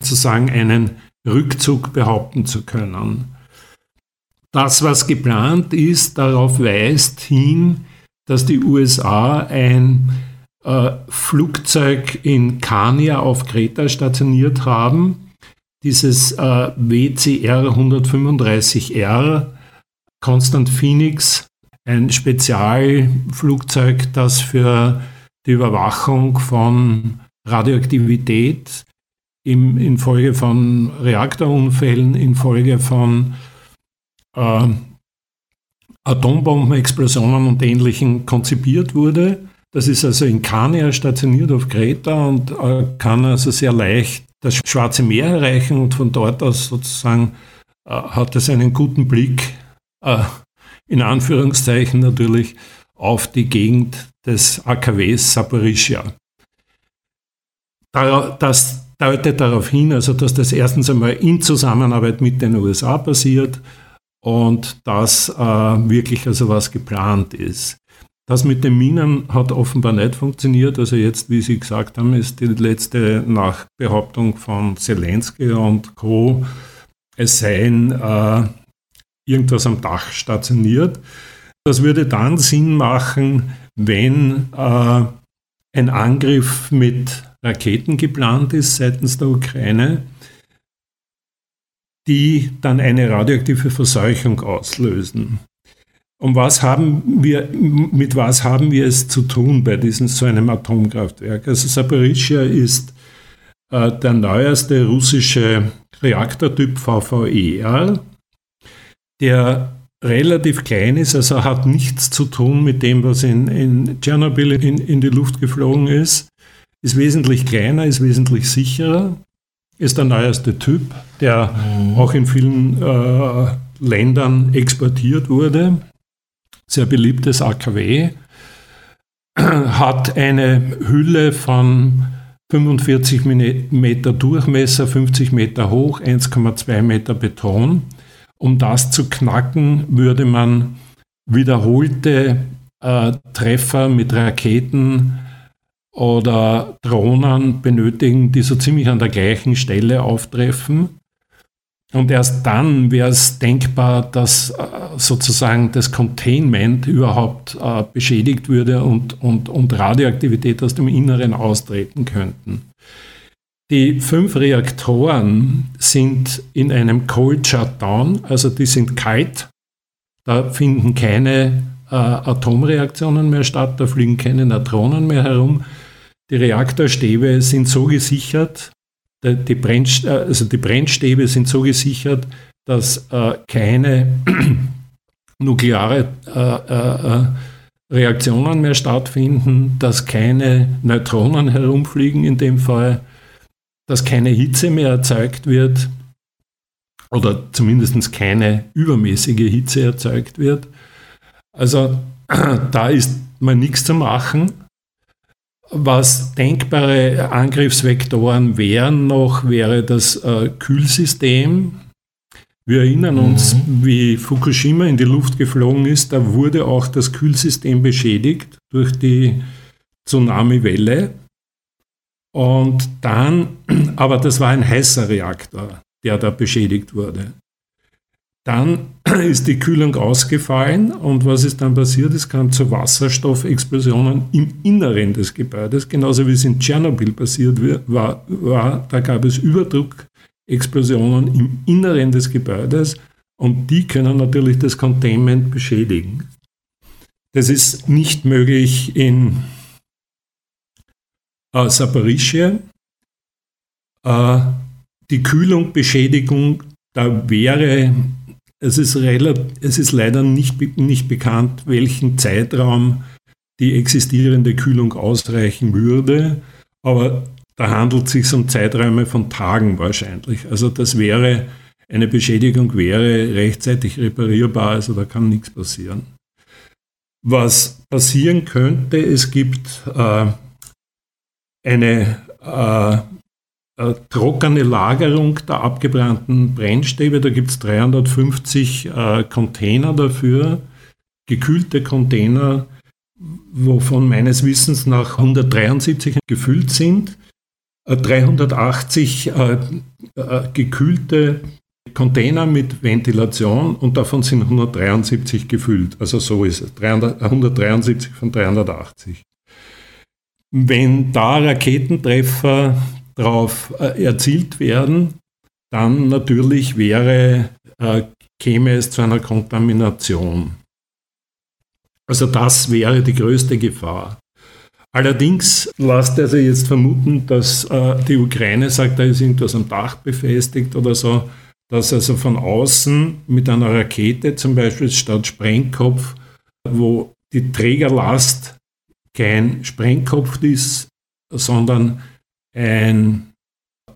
sozusagen einen Rückzug behaupten zu können. Das, was geplant ist, darauf weist hin, dass die USA ein äh, Flugzeug in Kania auf Kreta stationiert haben. Dieses äh, WCR 135R Constant Phoenix ein Spezialflugzeug, das für die Überwachung von Radioaktivität im, infolge von Reaktorunfällen, infolge von äh, Atombombenexplosionen und Ähnlichem konzipiert wurde. Das ist also in Kania stationiert auf Kreta und äh, kann also sehr leicht das Schwarze Meer erreichen und von dort aus sozusagen äh, hat es einen guten Blick äh, in Anführungszeichen natürlich, auf die Gegend des AKWs Saporischia. Das deutet darauf hin, also dass das erstens einmal in Zusammenarbeit mit den USA passiert und dass äh, wirklich also was geplant ist. Das mit den Minen hat offenbar nicht funktioniert. Also jetzt, wie Sie gesagt haben, ist die letzte Nachbehauptung von Zelensky und Co. Es seien äh, irgendwas am Dach stationiert. Das würde dann Sinn machen, wenn äh, ein Angriff mit Raketen geplant ist seitens der Ukraine, die dann eine radioaktive Verseuchung auslösen. Um was haben wir, mit was haben wir es zu tun bei diesem so einem Atomkraftwerk? Also Saporischia ist äh, der neueste russische Reaktortyp VVER, der relativ klein ist, also hat nichts zu tun mit dem, was in, in Tschernobyl in, in die Luft geflogen ist, ist wesentlich kleiner, ist wesentlich sicherer, ist der neueste Typ, der mhm. auch in vielen äh, Ländern exportiert wurde, sehr beliebtes AKW, hat eine Hülle von 45 Meter Durchmesser, 50 Meter hoch, 1,2 Meter Beton. Um das zu knacken, würde man wiederholte äh, Treffer mit Raketen oder Drohnen benötigen, die so ziemlich an der gleichen Stelle auftreffen. Und erst dann wäre es denkbar, dass äh, sozusagen das Containment überhaupt äh, beschädigt würde und, und, und Radioaktivität aus dem Inneren austreten könnten. Die fünf Reaktoren sind in einem Cold Shutdown, also die sind kalt. Da finden keine äh, Atomreaktionen mehr statt, da fliegen keine Neutronen mehr herum. Die Reaktorstäbe sind so gesichert, die, Brennst äh, also die Brennstäbe sind so gesichert, dass äh, keine (clears throat) nukleare äh, äh, Reaktionen mehr stattfinden, dass keine Neutronen herumfliegen in dem Fall, dass keine Hitze mehr erzeugt wird oder zumindest keine übermäßige Hitze erzeugt wird. Also (clears throat) da ist mal nichts zu machen. Was denkbare Angriffsvektoren wären noch, wäre das äh, Kühlsystem. Wir erinnern uns, mhm. wie Fukushima in die Luft geflogen ist, da wurde auch das Kühlsystem beschädigt durch die Tsunami-Welle. Und dann, (clears throat) aber das war ein heißer Reaktor, der da beschädigt wurde. Dann (clears throat) ist die Kühlung ausgefallen und was ist dann passiert? Es kam zu Wasserstoffexplosionen im Inneren des Gebäudes, genauso wie es in Tschernobyl passiert war. war da gab es Überdruckexplosionen im Inneren des Gebäudes und die können natürlich das Containment beschädigen. Das ist nicht möglich in äh, Saporischia. Äh, die Kühlung, Beschädigung, da wäre es ist, es ist leider nicht, nicht bekannt, welchen Zeitraum die existierende Kühlung ausreichen würde, aber da handelt es sich um Zeiträume von Tagen wahrscheinlich. Also das wäre, eine Beschädigung wäre rechtzeitig reparierbar, also da kann nichts passieren. Was passieren könnte, es gibt äh, eine äh, äh, trockene Lagerung der abgebrannten Brennstäbe. Da gibt es 350 äh, Container dafür, gekühlte Container, wovon meines Wissens nach 173 gefüllt sind. 380 äh, äh, gekühlte Container mit Ventilation und davon sind 173 gefüllt. Also so ist es. 300, 173 von 380. Wenn da Raketentreffer darauf äh, erzielt werden, dann natürlich wäre, äh, käme es zu einer Kontamination. Also das wäre die größte Gefahr. Allerdings lasst also jetzt vermuten, dass äh, die Ukraine sagt, da ist irgendwas am Dach befestigt oder so, dass also von außen mit einer Rakete zum Beispiel statt Sprengkopf, wo die Trägerlast kein Sprengkopf ist, sondern ein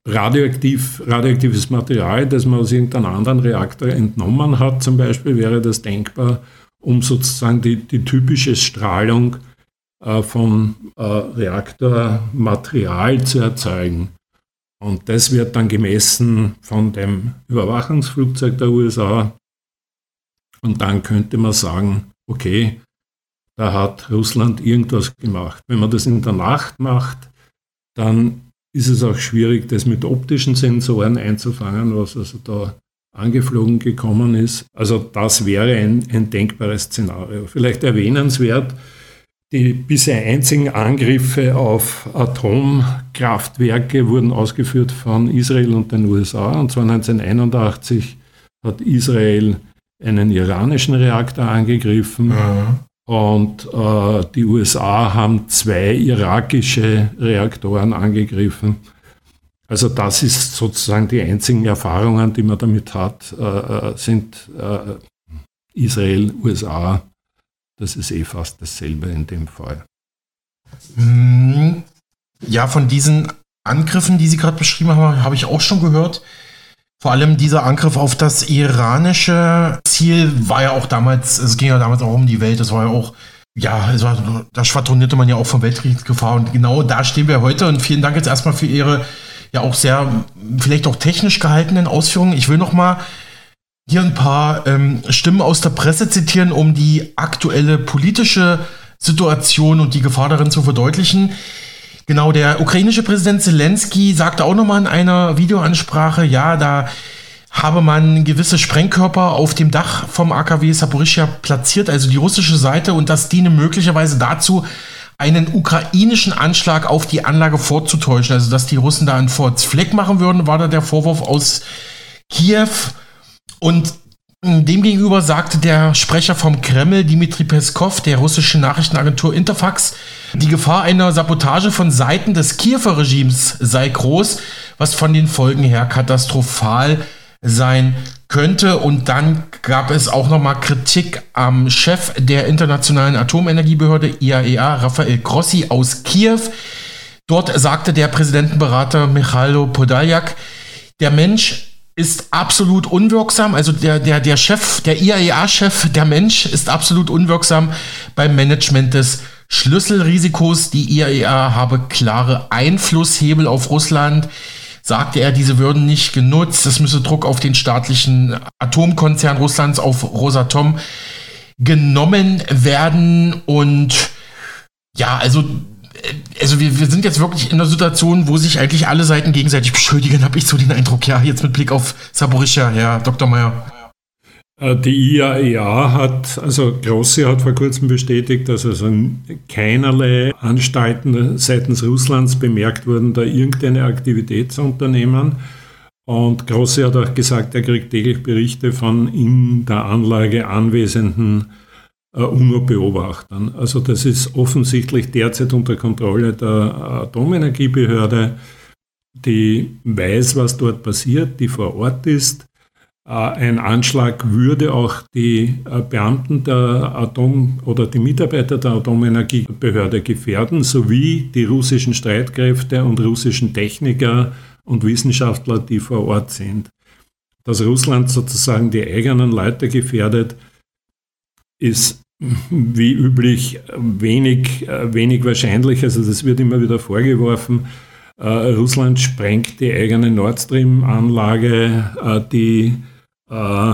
radioaktiv, radioaktives Material, das man aus irgendeinem anderen Reaktor entnommen hat, zum Beispiel, wäre das denkbar, um sozusagen die, die typische Strahlung äh, von äh, Reaktormaterial zu erzeugen. Und das wird dann gemessen von dem Überwachungsflugzeug der USA. Und dann könnte man sagen, okay, da hat Russland irgendwas gemacht. Wenn man das in der Nacht macht, dann ist es auch schwierig, das mit optischen Sensoren einzufangen, was also da angeflogen gekommen ist. Also das wäre ein, ein denkbares Szenario. Vielleicht erwähnenswert, die bisher einzigen Angriffe auf Atomkraftwerke wurden ausgeführt von Israel und den USA. Und zwar 1981 hat Israel einen iranischen Reaktor angegriffen. Mhm. Und äh, die USA haben zwei irakische Reaktoren angegriffen. Also das ist sozusagen die einzigen Erfahrungen, die man damit hat, äh, äh sind äh, Israel, USA, das ist eh fast dasselbe in dem Fall. Hm, ja, von diesen Angriffen, die Sie gerade beschrieben haben, habe ich auch schon gehört. Vor allem dieser Angriff auf das iranische Ziel war ja auch damals, es ging ja damals auch um die Welt, das war ja auch, ja, war, da schwadronierte man ja auch von Weltkriegsgefahr und genau da stehen wir heute und vielen Dank jetzt erstmal für Ihre ja auch sehr, vielleicht auch technisch gehaltenen Ausführungen. Ich will noch mal hier ein paar ähm, Stimmen aus der Presse zitieren, um die aktuelle politische Situation und die Gefahr darin zu verdeutlichen. Genau, der ukrainische Präsident Zelensky sagte auch nochmal in einer Videoansprache, ja, da habe man gewisse Sprengkörper auf dem Dach vom AKW Saporischia platziert, also die russische Seite, und das diene möglicherweise dazu, einen ukrainischen Anschlag auf die Anlage vorzutäuschen. Also, dass die Russen da einen Forts Fleck machen würden, war da der Vorwurf aus Kiew. Und demgegenüber sagte der Sprecher vom Kreml, Dmitri Peskov, der russischen Nachrichtenagentur Interfax, die Gefahr einer Sabotage von Seiten des Kiewer Regimes sei groß, was von den Folgen her katastrophal sein könnte. Und dann gab es auch nochmal Kritik am Chef der Internationalen Atomenergiebehörde IAEA, Rafael Grossi aus Kiew. Dort sagte der Präsidentenberater Michailo Podaljak, der Mensch ist absolut unwirksam. Also der, der, der Chef, der IAEA-Chef, der Mensch ist absolut unwirksam beim Management des Schlüsselrisikos. Die IAEA habe klare Einflusshebel auf Russland. Sagte er, diese würden nicht genutzt. Es müsse Druck auf den staatlichen Atomkonzern Russlands, auf Rosatom, genommen werden. Und ja, also also wir, wir sind jetzt wirklich in einer Situation, wo sich eigentlich alle Seiten gegenseitig beschuldigen, habe ich so den Eindruck, ja, jetzt mit Blick auf Saborischa, Herr Dr. Meyer. Äh, die IAEA hat, also Grossi hat vor kurzem bestätigt, dass also keinerlei Anstalten seitens Russlands bemerkt wurden, da irgendeine Aktivität zu unternehmen. Und Grossi hat auch gesagt, er kriegt täglich Berichte von in der Anlage anwesenden äh, UNO-Beobachtern. Also das ist offensichtlich derzeit unter Kontrolle der Atomenergiebehörde, die weiß, was dort passiert, die vor Ort ist. Äh, ein Anschlag würde auch die äh, Beamten der Atom- oder die Mitarbeiter der Atomenergiebehörde gefährden, sowie die russischen Streitkräfte und russischen Techniker und Wissenschaftler, die vor Ort sind. Dass Russland sozusagen die eigenen Leute gefährdet, ist wie üblich wenig, wenig wahrscheinlich. Also das wird immer wieder vorgeworfen. Äh, Russland sprengt die eigene Nord Stream-Anlage, äh, die äh,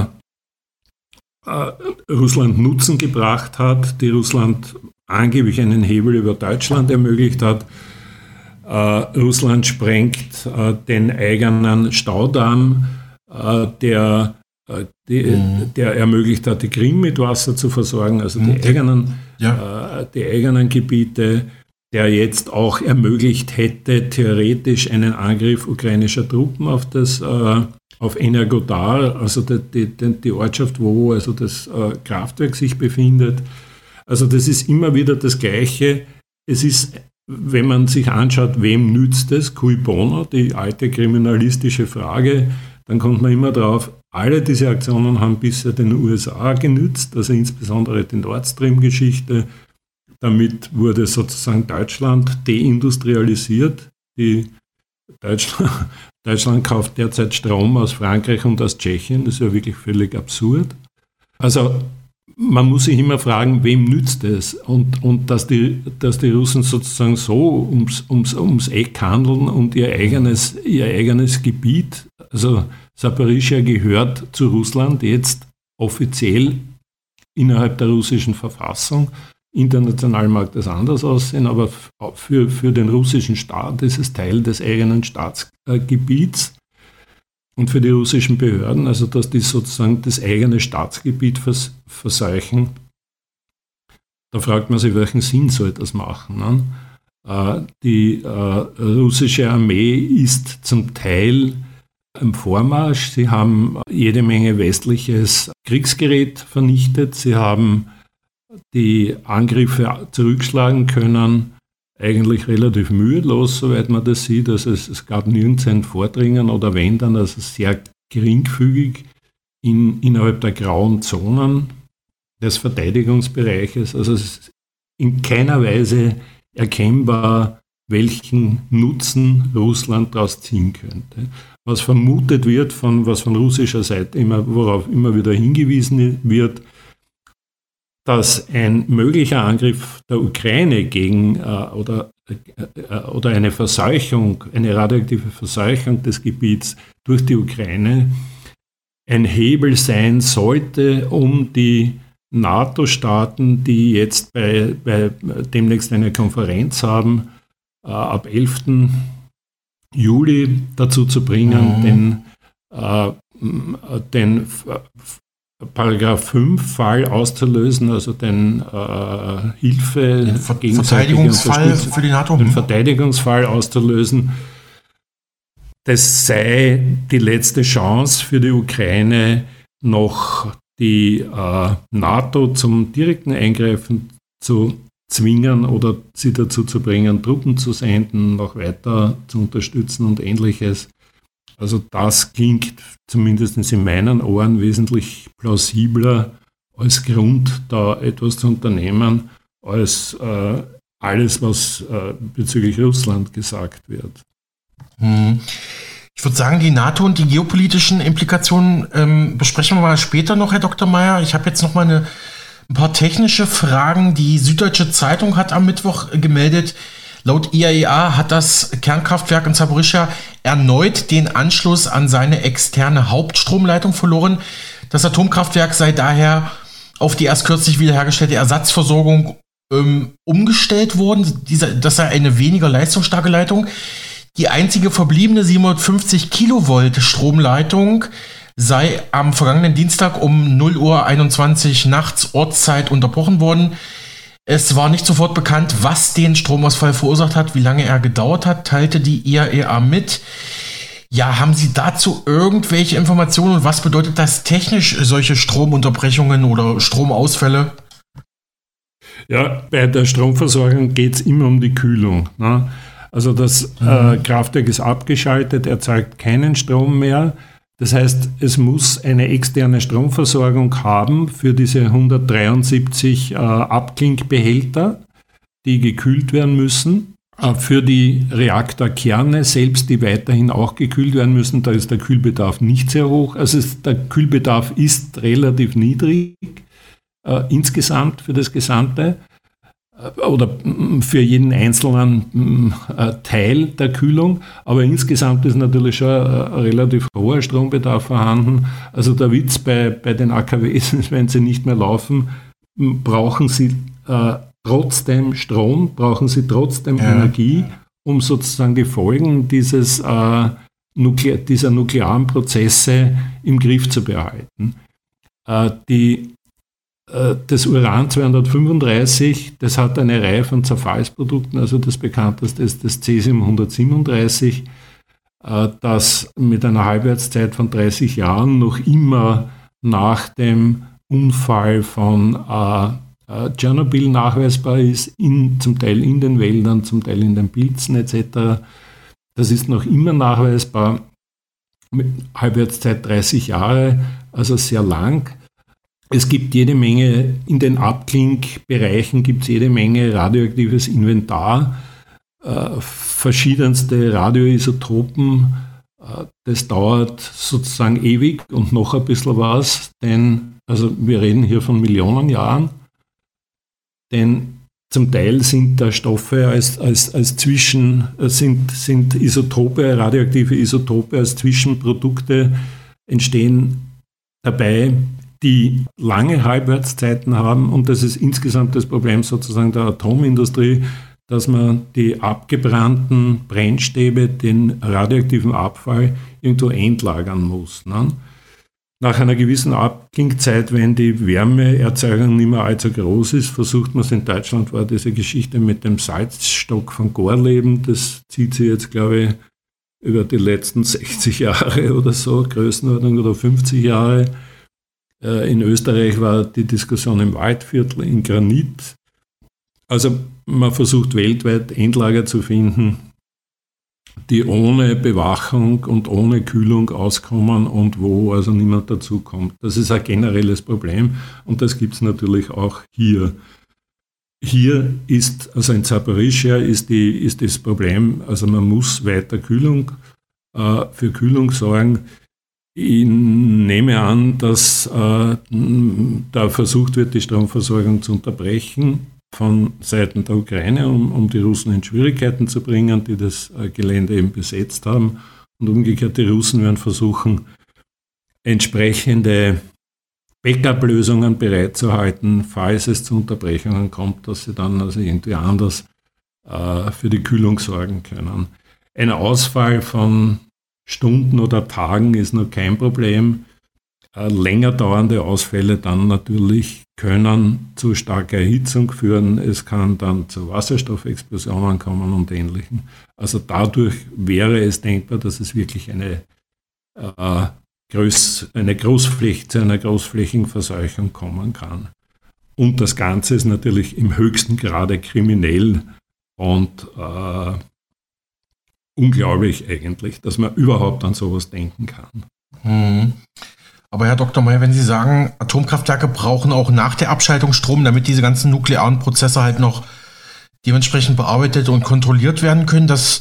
äh Russland Nutzen gebracht hat, die Russland angeblich einen Hebel über Deutschland ermöglicht hat. Äh, Russland sprengt äh, den eigenen Staudamm, der äh, die, mhm. der ermöglicht hat, die Krim mit Wasser zu versorgen, also die, mhm. eigenen, ja. äh, die eigenen Gebiete, der jetzt auch ermöglicht hätte, theoretisch einen Angriff ukrainischer Truppen auf das äh, auf Energodar, also die, die, die, Ortschaft, wo also das äh, Kraftwerk sich befindet. Also das ist immer wieder das Gleiche. Es ist, wenn man sich anschaut, wem nützt es, cui bono, die alte kriminalistische Frage, dann kommt man immer drauf, alle diese Aktionen haben bisher den USA genützt, also insbesondere die Nord Stream-Geschichte. Damit wurde sozusagen Deutschland deindustrialisiert. Die Deutschland, (laughs) Deutschland kauft derzeit Strom aus Frankreich und aus Tschechien. Das ist ja wirklich völlig absurd. Also man muss sich immer fragen, wem nützt es? Und, und dass, die, dass die Russen sozusagen so ums, ums, ums Eck handeln und ihr eigenes, ihr eigenes Gebiet, also Saporischia gehört zu Russland jetzt offiziell innerhalb der russischen Verfassung. International mag das anders aussehen, aber für, für den russischen Staat ist es Teil des eigenen Staatsgebiets und für die russischen Behörden, also dass die sozusagen das eigene Staatsgebiet vers verseuchen. Da fragt man sich, welchen Sinn soll das machen? Ne? Äh, die äh, russische Armee ist zum Teil im Vormarsch. Sie haben jede Menge westliches Kriegsgerät vernichtet. Sie haben die Angriffe zurückschlagen können, eigentlich relativ mühelos, soweit man das sieht. Also es, es gab nirgends ein Vordringen oder wenn dann, also sehr geringfügig in, innerhalb der grauen Zonen. des Verteidigungsbereiches. Also es ist in keiner Weise erkennbar, welchen Nutzen Russland daraus ziehen könnte. Was vermutet wird, von, was von russischer Seite immer, worauf immer wieder hingewiesen wird, dass ein möglicher Angriff der Ukraine gegen äh, oder, äh, oder eine Verseuchung, eine radioaktive Verseuchung des Gebiets durch die Ukraine ein Hebel sein sollte, um die NATO-Staaten, die jetzt bei, bei demnächst eine Konferenz haben, äh, ab 11. Juli dazu zu bringen, mhm. den, äh, den Paragraph 5 Fall auszulösen, also den äh, Hilfe den Ver Verteidigungsfall für die NATO. Den Verteidigungsfall auszulösen. Das sei die letzte Chance für die Ukraine, noch die äh, NATO zum direkten Eingreifen zu zwingen oder sie dazu zu bringen, Truppen zu senden, noch weiter zu unterstützen und ähnliches. Also das klingt zumindest in meinen Ohren wesentlich plausibler als Grund, da etwas zu unternehmen, als äh, alles, was äh, bezüglich Russland gesagt wird. Hm. Ich würde sagen, die NATO und die geopolitischen Implikationen ähm, besprechen wir mal später noch, Herr Dr. Mayer. Ich habe jetzt noch mal eine, ein paar technische Fragen. Die Süddeutsche Zeitung hat am Mittwoch gemeldet, Laut IAEA hat das Kernkraftwerk in Zaporizhia erneut den Anschluss an seine externe Hauptstromleitung verloren. Das Atomkraftwerk sei daher auf die erst kürzlich wiederhergestellte Ersatzversorgung ähm, umgestellt worden. Dieser, das sei eine weniger leistungsstarke Leitung. Die einzige verbliebene 750 Kilovolt Stromleitung sei am vergangenen Dienstag um 0 Uhr 21 nachts Ortszeit unterbrochen worden. Es war nicht sofort bekannt, was den Stromausfall verursacht hat, wie lange er gedauert hat, teilte die IAEA mit. Ja, haben Sie dazu irgendwelche Informationen und was bedeutet das technisch, solche Stromunterbrechungen oder Stromausfälle? Ja, bei der Stromversorgung geht es immer um die Kühlung. Ne? Also das äh, mhm. Kraftwerk ist abgeschaltet, erzeugt keinen Strom mehr. Das heißt, es muss eine externe Stromversorgung haben für diese 173 äh, Abklinkbehälter, die gekühlt werden müssen. Äh, für die Reaktorkerne selbst, die weiterhin auch gekühlt werden müssen, da ist der Kühlbedarf nicht sehr hoch. Also es, der Kühlbedarf ist relativ niedrig äh, insgesamt für das Gesamte. Äh, oder mm, für jeden einzelnen mm, äh, Teil der Kühlung. Aber insgesamt ist natürlich schon ein relativ hoher Strombedarf vorhanden. Also der Witz bei, bei den AKWs (laughs) ist, wenn sie nicht mehr laufen, brauchen sie äh, trotzdem Strom, brauchen sie trotzdem ja. Energie, um sozusagen die Folgen dieses, äh, Nukle dieser nuklearen Prozesse im Griff zu behalten. Äh, die äh, das Uran 235, das hat eine Reihe von Zerfallsprodukten, also das bekannteste ist das Cäsium 137, äh, das mit einer Halbwertszeit von 30 Jahren noch immer nach dem Unfall von äh, Tschernobyl nachweisbar ist, in, zum Teil in den Wäldern, zum Teil in den Pilzen etc. Das ist noch immer nachweisbar mit Halbwertszeit 30 Jahre, also sehr lang. Es gibt jede Menge, in den Abklinkbereichen gibt es jede Menge radioaktives Inventar, äh, verschiedenste Radioisotopen. Äh, das dauert sozusagen ewig und noch ein bisschen was, denn, also wir reden hier von Millionen Jahren, denn zum Teil sind da Stoffe als, als, als Zwischen, äh, sind, sind Isotope, radioaktive Isotope als Zwischenprodukte entstehen dabei, die lange Halbwertszeiten haben. Und das ist insgesamt das Problem sozusagen der Atomindustrie, dass man die abgebrannten Brennstäbe, den radioaktiven Abfall irgendwo entlagern muss. Ne? Nach einer gewissen Abklingzeit, wenn die Wärmeerzeugung nicht mehr allzu groß ist, versucht man es in Deutschland, war diese Geschichte mit dem Salzstock von Gorleben, das zieht sich jetzt, glaube ich, über die letzten 60 Jahre (laughs) oder so, Größenordnung oder 50 Jahre. Äh, in Österreich war die Diskussion im Waldviertel in Granit. Also man versucht weltweit Endlager zu finden. die ohne Bewachung und ohne Kühlung auskommen und wo also niemand dazukommt. Das ist ein generelles Problem und das gibt es natürlich auch hier. Hier ist, also in Zaporizhia ist, die, ist das Problem, also man muss weiter Kühlung, äh, für Kühlung sorgen. Ich nehme an, dass äh, da versucht wird, die Stromversorgung zu unterbrechen von Seiten der Ukraine, um, um die Russen in Schwierigkeiten zu bringen, die das äh, Gelände eben besetzt haben. Und umgekehrt, die Russen werden versuchen, entsprechende Backup-Lösungen bereitzuhalten, falls es zu Unterbrechungen kommt, dass sie dann also irgendwie anders äh, für die Kühlung sorgen können. Ein Ausfall von Stunden oder Tagen ist noch kein Problem. Äh, länger dauernde Ausfälle dann natürlich können zu starker Erhitzung führen. Es kann dann zu Wasserstoffexplosionen kommen und ähnlichem. Also dadurch wäre es denkbar, dass es wirklich eine, äh, Groß, eine Großfläche, zu einer großflächigen Verseuchung kommen kann. Und das Ganze ist natürlich im höchsten Grade kriminell und äh, unglaublich eigentlich, dass man überhaupt an sowas denken kann. Mhm. Aber Herr Dr. Meyer, wenn Sie sagen, Atomkraftwerke brauchen auch nach der Abschaltung Strom, damit diese ganzen nuklearen Prozesse halt noch dementsprechend bearbeitet und kontrolliert werden können, das,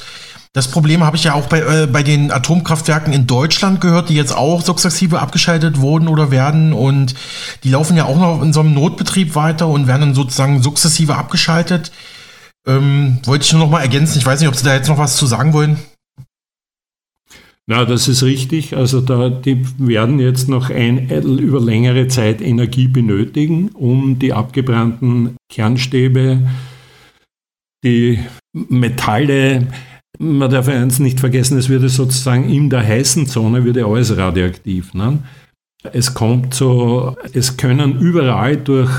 das Problem habe ich ja auch bei, äh, bei den Atomkraftwerken in Deutschland gehört, die jetzt auch sukzessive abgeschaltet wurden oder werden. Und die laufen ja auch noch in so einem Notbetrieb weiter und werden dann sozusagen sukzessive abgeschaltet. Ähm, wollte ich nur noch mal ergänzen. Ich weiß nicht, ob Sie da jetzt noch was zu sagen wollen. Na, das ist richtig. Also da, die werden jetzt noch ein, über längere Zeit Energie benötigen, um die abgebrannten Kernstäbe, die Metalle, man darf eins nicht vergessen, es würde sozusagen in der heißen Zone würde alles radioaktiv. Ne? Es kommt so, es können überall durch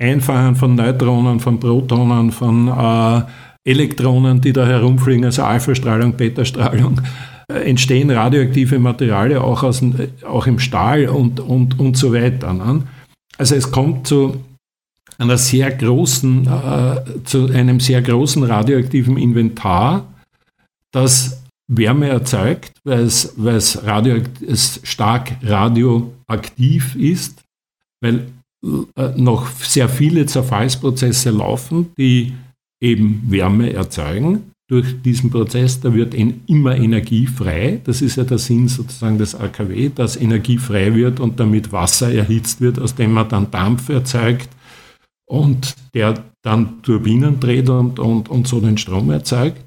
Einfahren von Neutronen, von Protonen, von äh, Elektronen, die da herumfliegen, also Alpha-Strahlung, Beta-Strahlung, entstehen radioaktive Materialien auch, aus, auch im Stahl und, und, und so weiter. Ne? Also es kommt zu einer sehr großen, äh, zu einem sehr großen radioaktiven Inventar, das Wärme erzeugt, weil es, weil es, radio, es stark radioaktiv ist, weil äh, noch sehr viele Zerfallsprozesse laufen, die eben Wärme erzeugen durch diesen Prozess, da wird immer Energie frei. Das ist ja der Sinn sozusagen des AKW, dass Energie frei wird und damit Wasser erhitzt wird, aus dem man dann Dampf erzeugt und der dann Turbinen dreht und, und, und so den Strom erzeugt.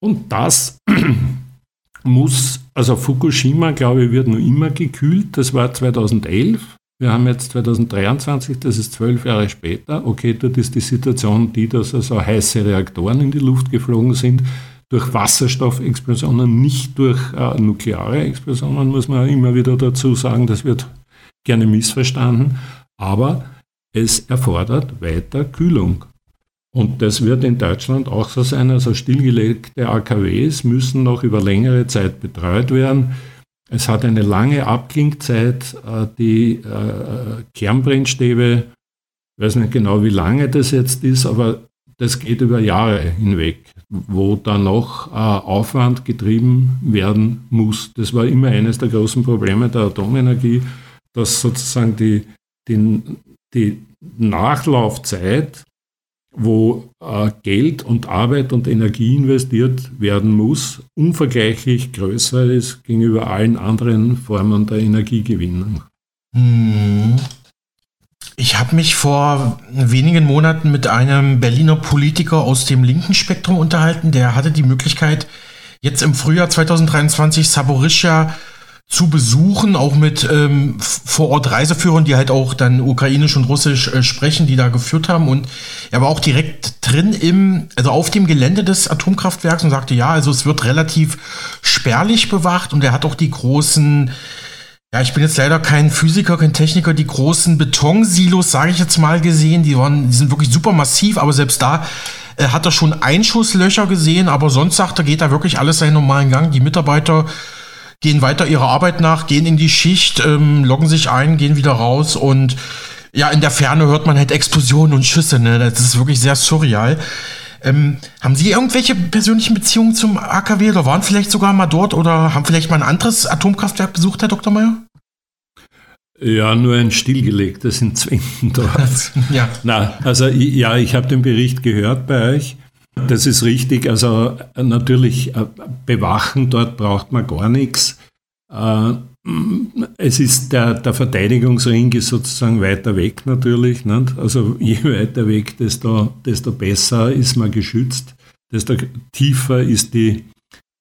Und das (clears throat) muss, also Fukushima, glaube ich, wird noch immer gekühlt. Das war 2011. Wir haben jetzt 2023, das ist zwölf Jahre später. Okay, dort ist die Situation die, dass also heiße Reaktoren in die Luft geflogen sind, durch Wasserstoffexplosionen, nicht durch äh, nukleare Explosionen, muss man immer wieder dazu sagen. Das wird gerne missverstanden. Aber es erfordert weiter Kühlung. Und das wird in Deutschland auch so sein. Also stillgelegte AKWs müssen noch über längere Zeit betreut werden. Es hat eine lange Abklingzeit. Äh, die äh, Kernbrennstäbe, ich weiß nicht genau, wie lange das jetzt ist, aber das geht über Jahre hinweg, wo da noch äh, Aufwand getrieben werden muss. Das war immer eines der großen Probleme der Atomenergie, dass sozusagen die, die, die Nachlaufzeit wo äh, Geld und Arbeit und Energie investiert werden muss, unvergleichlich größer ist gegenüber allen anderen Formen der Energiegewinnung. Hm. Ich habe mich vor wenigen Monaten mit einem Berliner Politiker aus dem linken Spektrum unterhalten. Der hatte die Möglichkeit, jetzt im Frühjahr 2023 Saborischia zu besuchen, auch mit ähm, vor Ort Reiseführern, die halt auch dann ukrainisch und russisch äh, sprechen, die da geführt haben. Und er war auch direkt drin im, also auf dem Gelände des Atomkraftwerks und sagte, ja, also es wird relativ spärlich bewacht und er hat auch die großen, ja, ich bin jetzt leider kein Physiker, kein Techniker, die großen Betonsilos, sage ich jetzt mal, gesehen. Die waren, die sind wirklich super massiv, aber selbst da äh, hat er schon Einschusslöcher gesehen, aber sonst sagt er, geht da wirklich alles seinen normalen Gang. Die Mitarbeiter gehen weiter ihrer Arbeit nach, gehen in die Schicht, ähm, loggen sich ein, gehen wieder raus und ja, in der Ferne hört man halt Explosionen und Schüsse, ne? Das ist wirklich sehr surreal. Ähm, haben Sie irgendwelche persönlichen Beziehungen zum AKW oder waren vielleicht sogar mal dort oder haben vielleicht mal ein anderes Atomkraftwerk besucht, Herr Dr. Meyer? Ja, nur ein stillgelegtes in Zwentendorf. (laughs) ja. Na, also ja, ich habe den Bericht gehört bei euch. Das ist richtig. Also natürlich äh, bewachen, dort braucht man gar nichts. Äh, es ist der, der Verteidigungsring ist sozusagen weiter weg natürlich. Nicht? Also (laughs) je weiter weg, desto, desto besser ist man geschützt, desto tiefer ist die,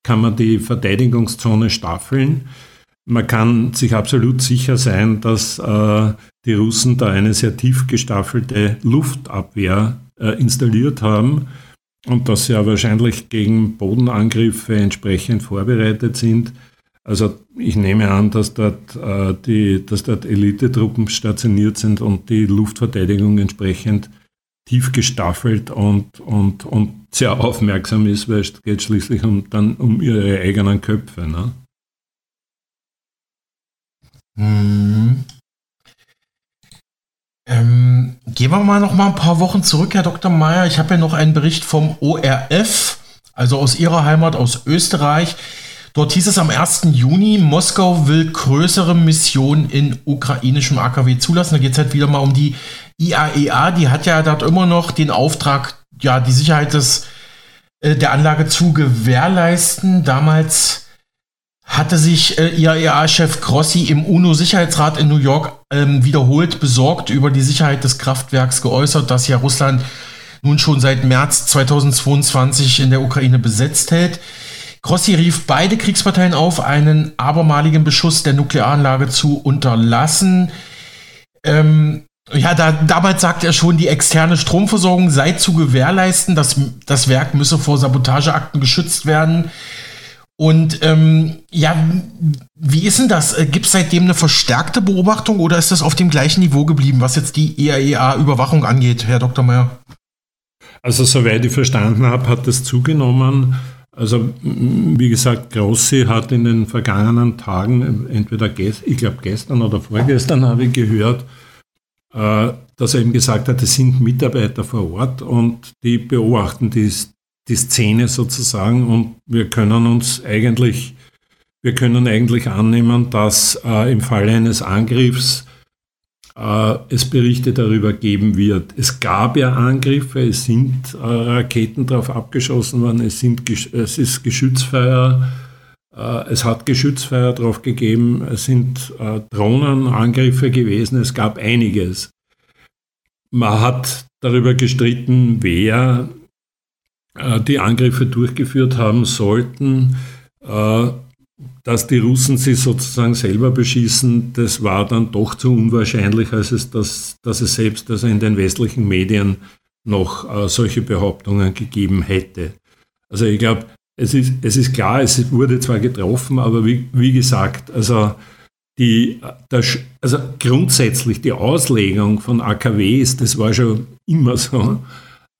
kann man die Verteidigungszone staffeln. Man kann sich absolut sicher sein, dass äh, die Russen da eine sehr tief gestaffelte Luftabwehr äh, installiert haben und dass sie ja wahrscheinlich gegen Bodenangriffe entsprechend vorbereitet sind. Also ich nehme an, dass dort, äh, die, dort Elitetruppen stationiert sind und die Luftverteidigung entsprechend tief gestaffelt und, und, und sehr aufmerksam ist, weil es geht schließlich um, dann um ihre eigenen Köpfe. Ne? Hm. Ähm, gehen wir mal noch mal ein paar Wochen zurück, Herr Dr. Mayer. Ich habe ja noch einen Bericht vom ORF, also aus Ihrer Heimat, aus Österreich. Dort hieß es am 1. Juni, Moskau will größere Missionen in ukrainischem AKW zulassen. Da geht es halt wieder mal um die IAEA. E die hat ja dort immer noch den Auftrag, ja, die Sicherheit des, äh, der Anlage zu gewährleisten. Damals hatte sich äh, IAEA-Chef Grossi im UNO-Sicherheitsrat in New York ähm, wiederholt besorgt über die Sicherheit des Kraftwerks geäußert, das ja Russland nun schon seit März 2022 in der Ukraine besetzt hält. Grossi rief beide Kriegsparteien auf, einen abermaligen Beschuss der Nuklearanlage zu unterlassen. Ähm, ja, da, damals sagte er schon, die externe Stromversorgung sei zu gewährleisten. Das, das Werk müsse vor Sabotageakten geschützt werden. Und ähm, ja, wie ist denn das? Äh, Gibt es seitdem eine verstärkte Beobachtung oder ist das auf dem gleichen Niveau geblieben, was jetzt die IAEA-Überwachung angeht, Herr Dr. Meyer? Also, soweit ich verstanden habe, hat das zugenommen. Also, wie gesagt, Grossi hat in den vergangenen Tagen, entweder gest, ich glaube gestern oder vorgestern, habe ich gehört, äh, dass er eben gesagt hat, es sind Mitarbeiter vor Ort und die beobachten die, die Szene sozusagen und wir können uns eigentlich, wir können eigentlich annehmen, dass äh, im Falle eines Angriffs äh, es Berichte darüber geben wird. Es gab ja Angriffe, es sind äh, Raketen darauf abgeschossen worden, es, sind, es ist Geschützfeuer, äh, es hat Geschützfeuer drauf gegeben, es sind äh, Drohnenangriffe gewesen, es gab einiges. Man hat darüber gestritten, wer die Angriffe durchgeführt haben sollten, äh, dass die Russen sie sozusagen selber beschießen, das war dann doch zu unwahrscheinlich, als es das, dass es selbst also in den westlichen Medien noch äh, solche Behauptungen gegeben hätte. Also ich glaube, es ist, es ist klar, es wurde zwar getroffen, aber wie, wie gesagt, also, die, der, also grundsätzlich die Auslegung von AKWs, das war schon immer so, äh,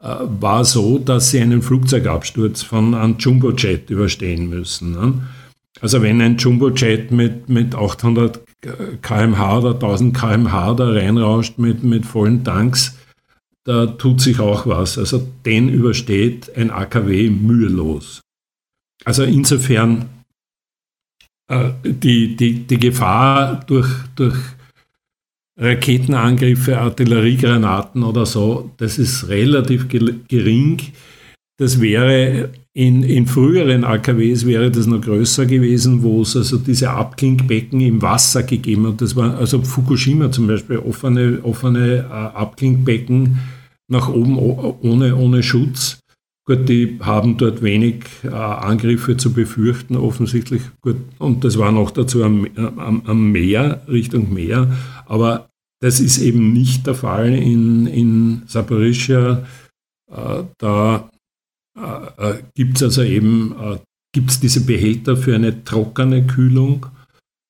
war so, dass sie einen Flugzeugabsturz von einem Jumbojet überstehen müssen. Ne? Also wenn ein Jumbojet mit, mit 800 kmh oder 1000 kmh da reinrauscht mit, mit vollen Tanks, da tut sich auch was. Also den übersteht ein AKW mühelos. Also insofern äh, die, die, die Gefahr durch, durch Raketenangriffe, Artilleriegranaten oder so, das ist relativ gering. Das wäre in, in früheren AKWs wäre das noch größer gewesen, wo es also diese Abklingbecken im Wasser gegeben hat. Das war also Fukushima zum Beispiel, offene, offene äh, Abklingbecken nach oben ohne, ohne Schutz. Gut, die haben dort wenig äh, Angriffe zu befürchten, offensichtlich. Gut, und das war noch dazu am, am, am Meer, Richtung Meer. Aber das ist eben nicht der Fall in, in Saporischia. Äh, da äh, äh gibt es also eben äh, gibt's diese Behälter für eine trockene Kühlung,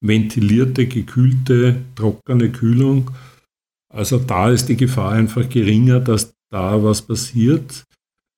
ventilierte, gekühlte, trockene Kühlung. Also da ist die Gefahr einfach geringer, dass da was passiert.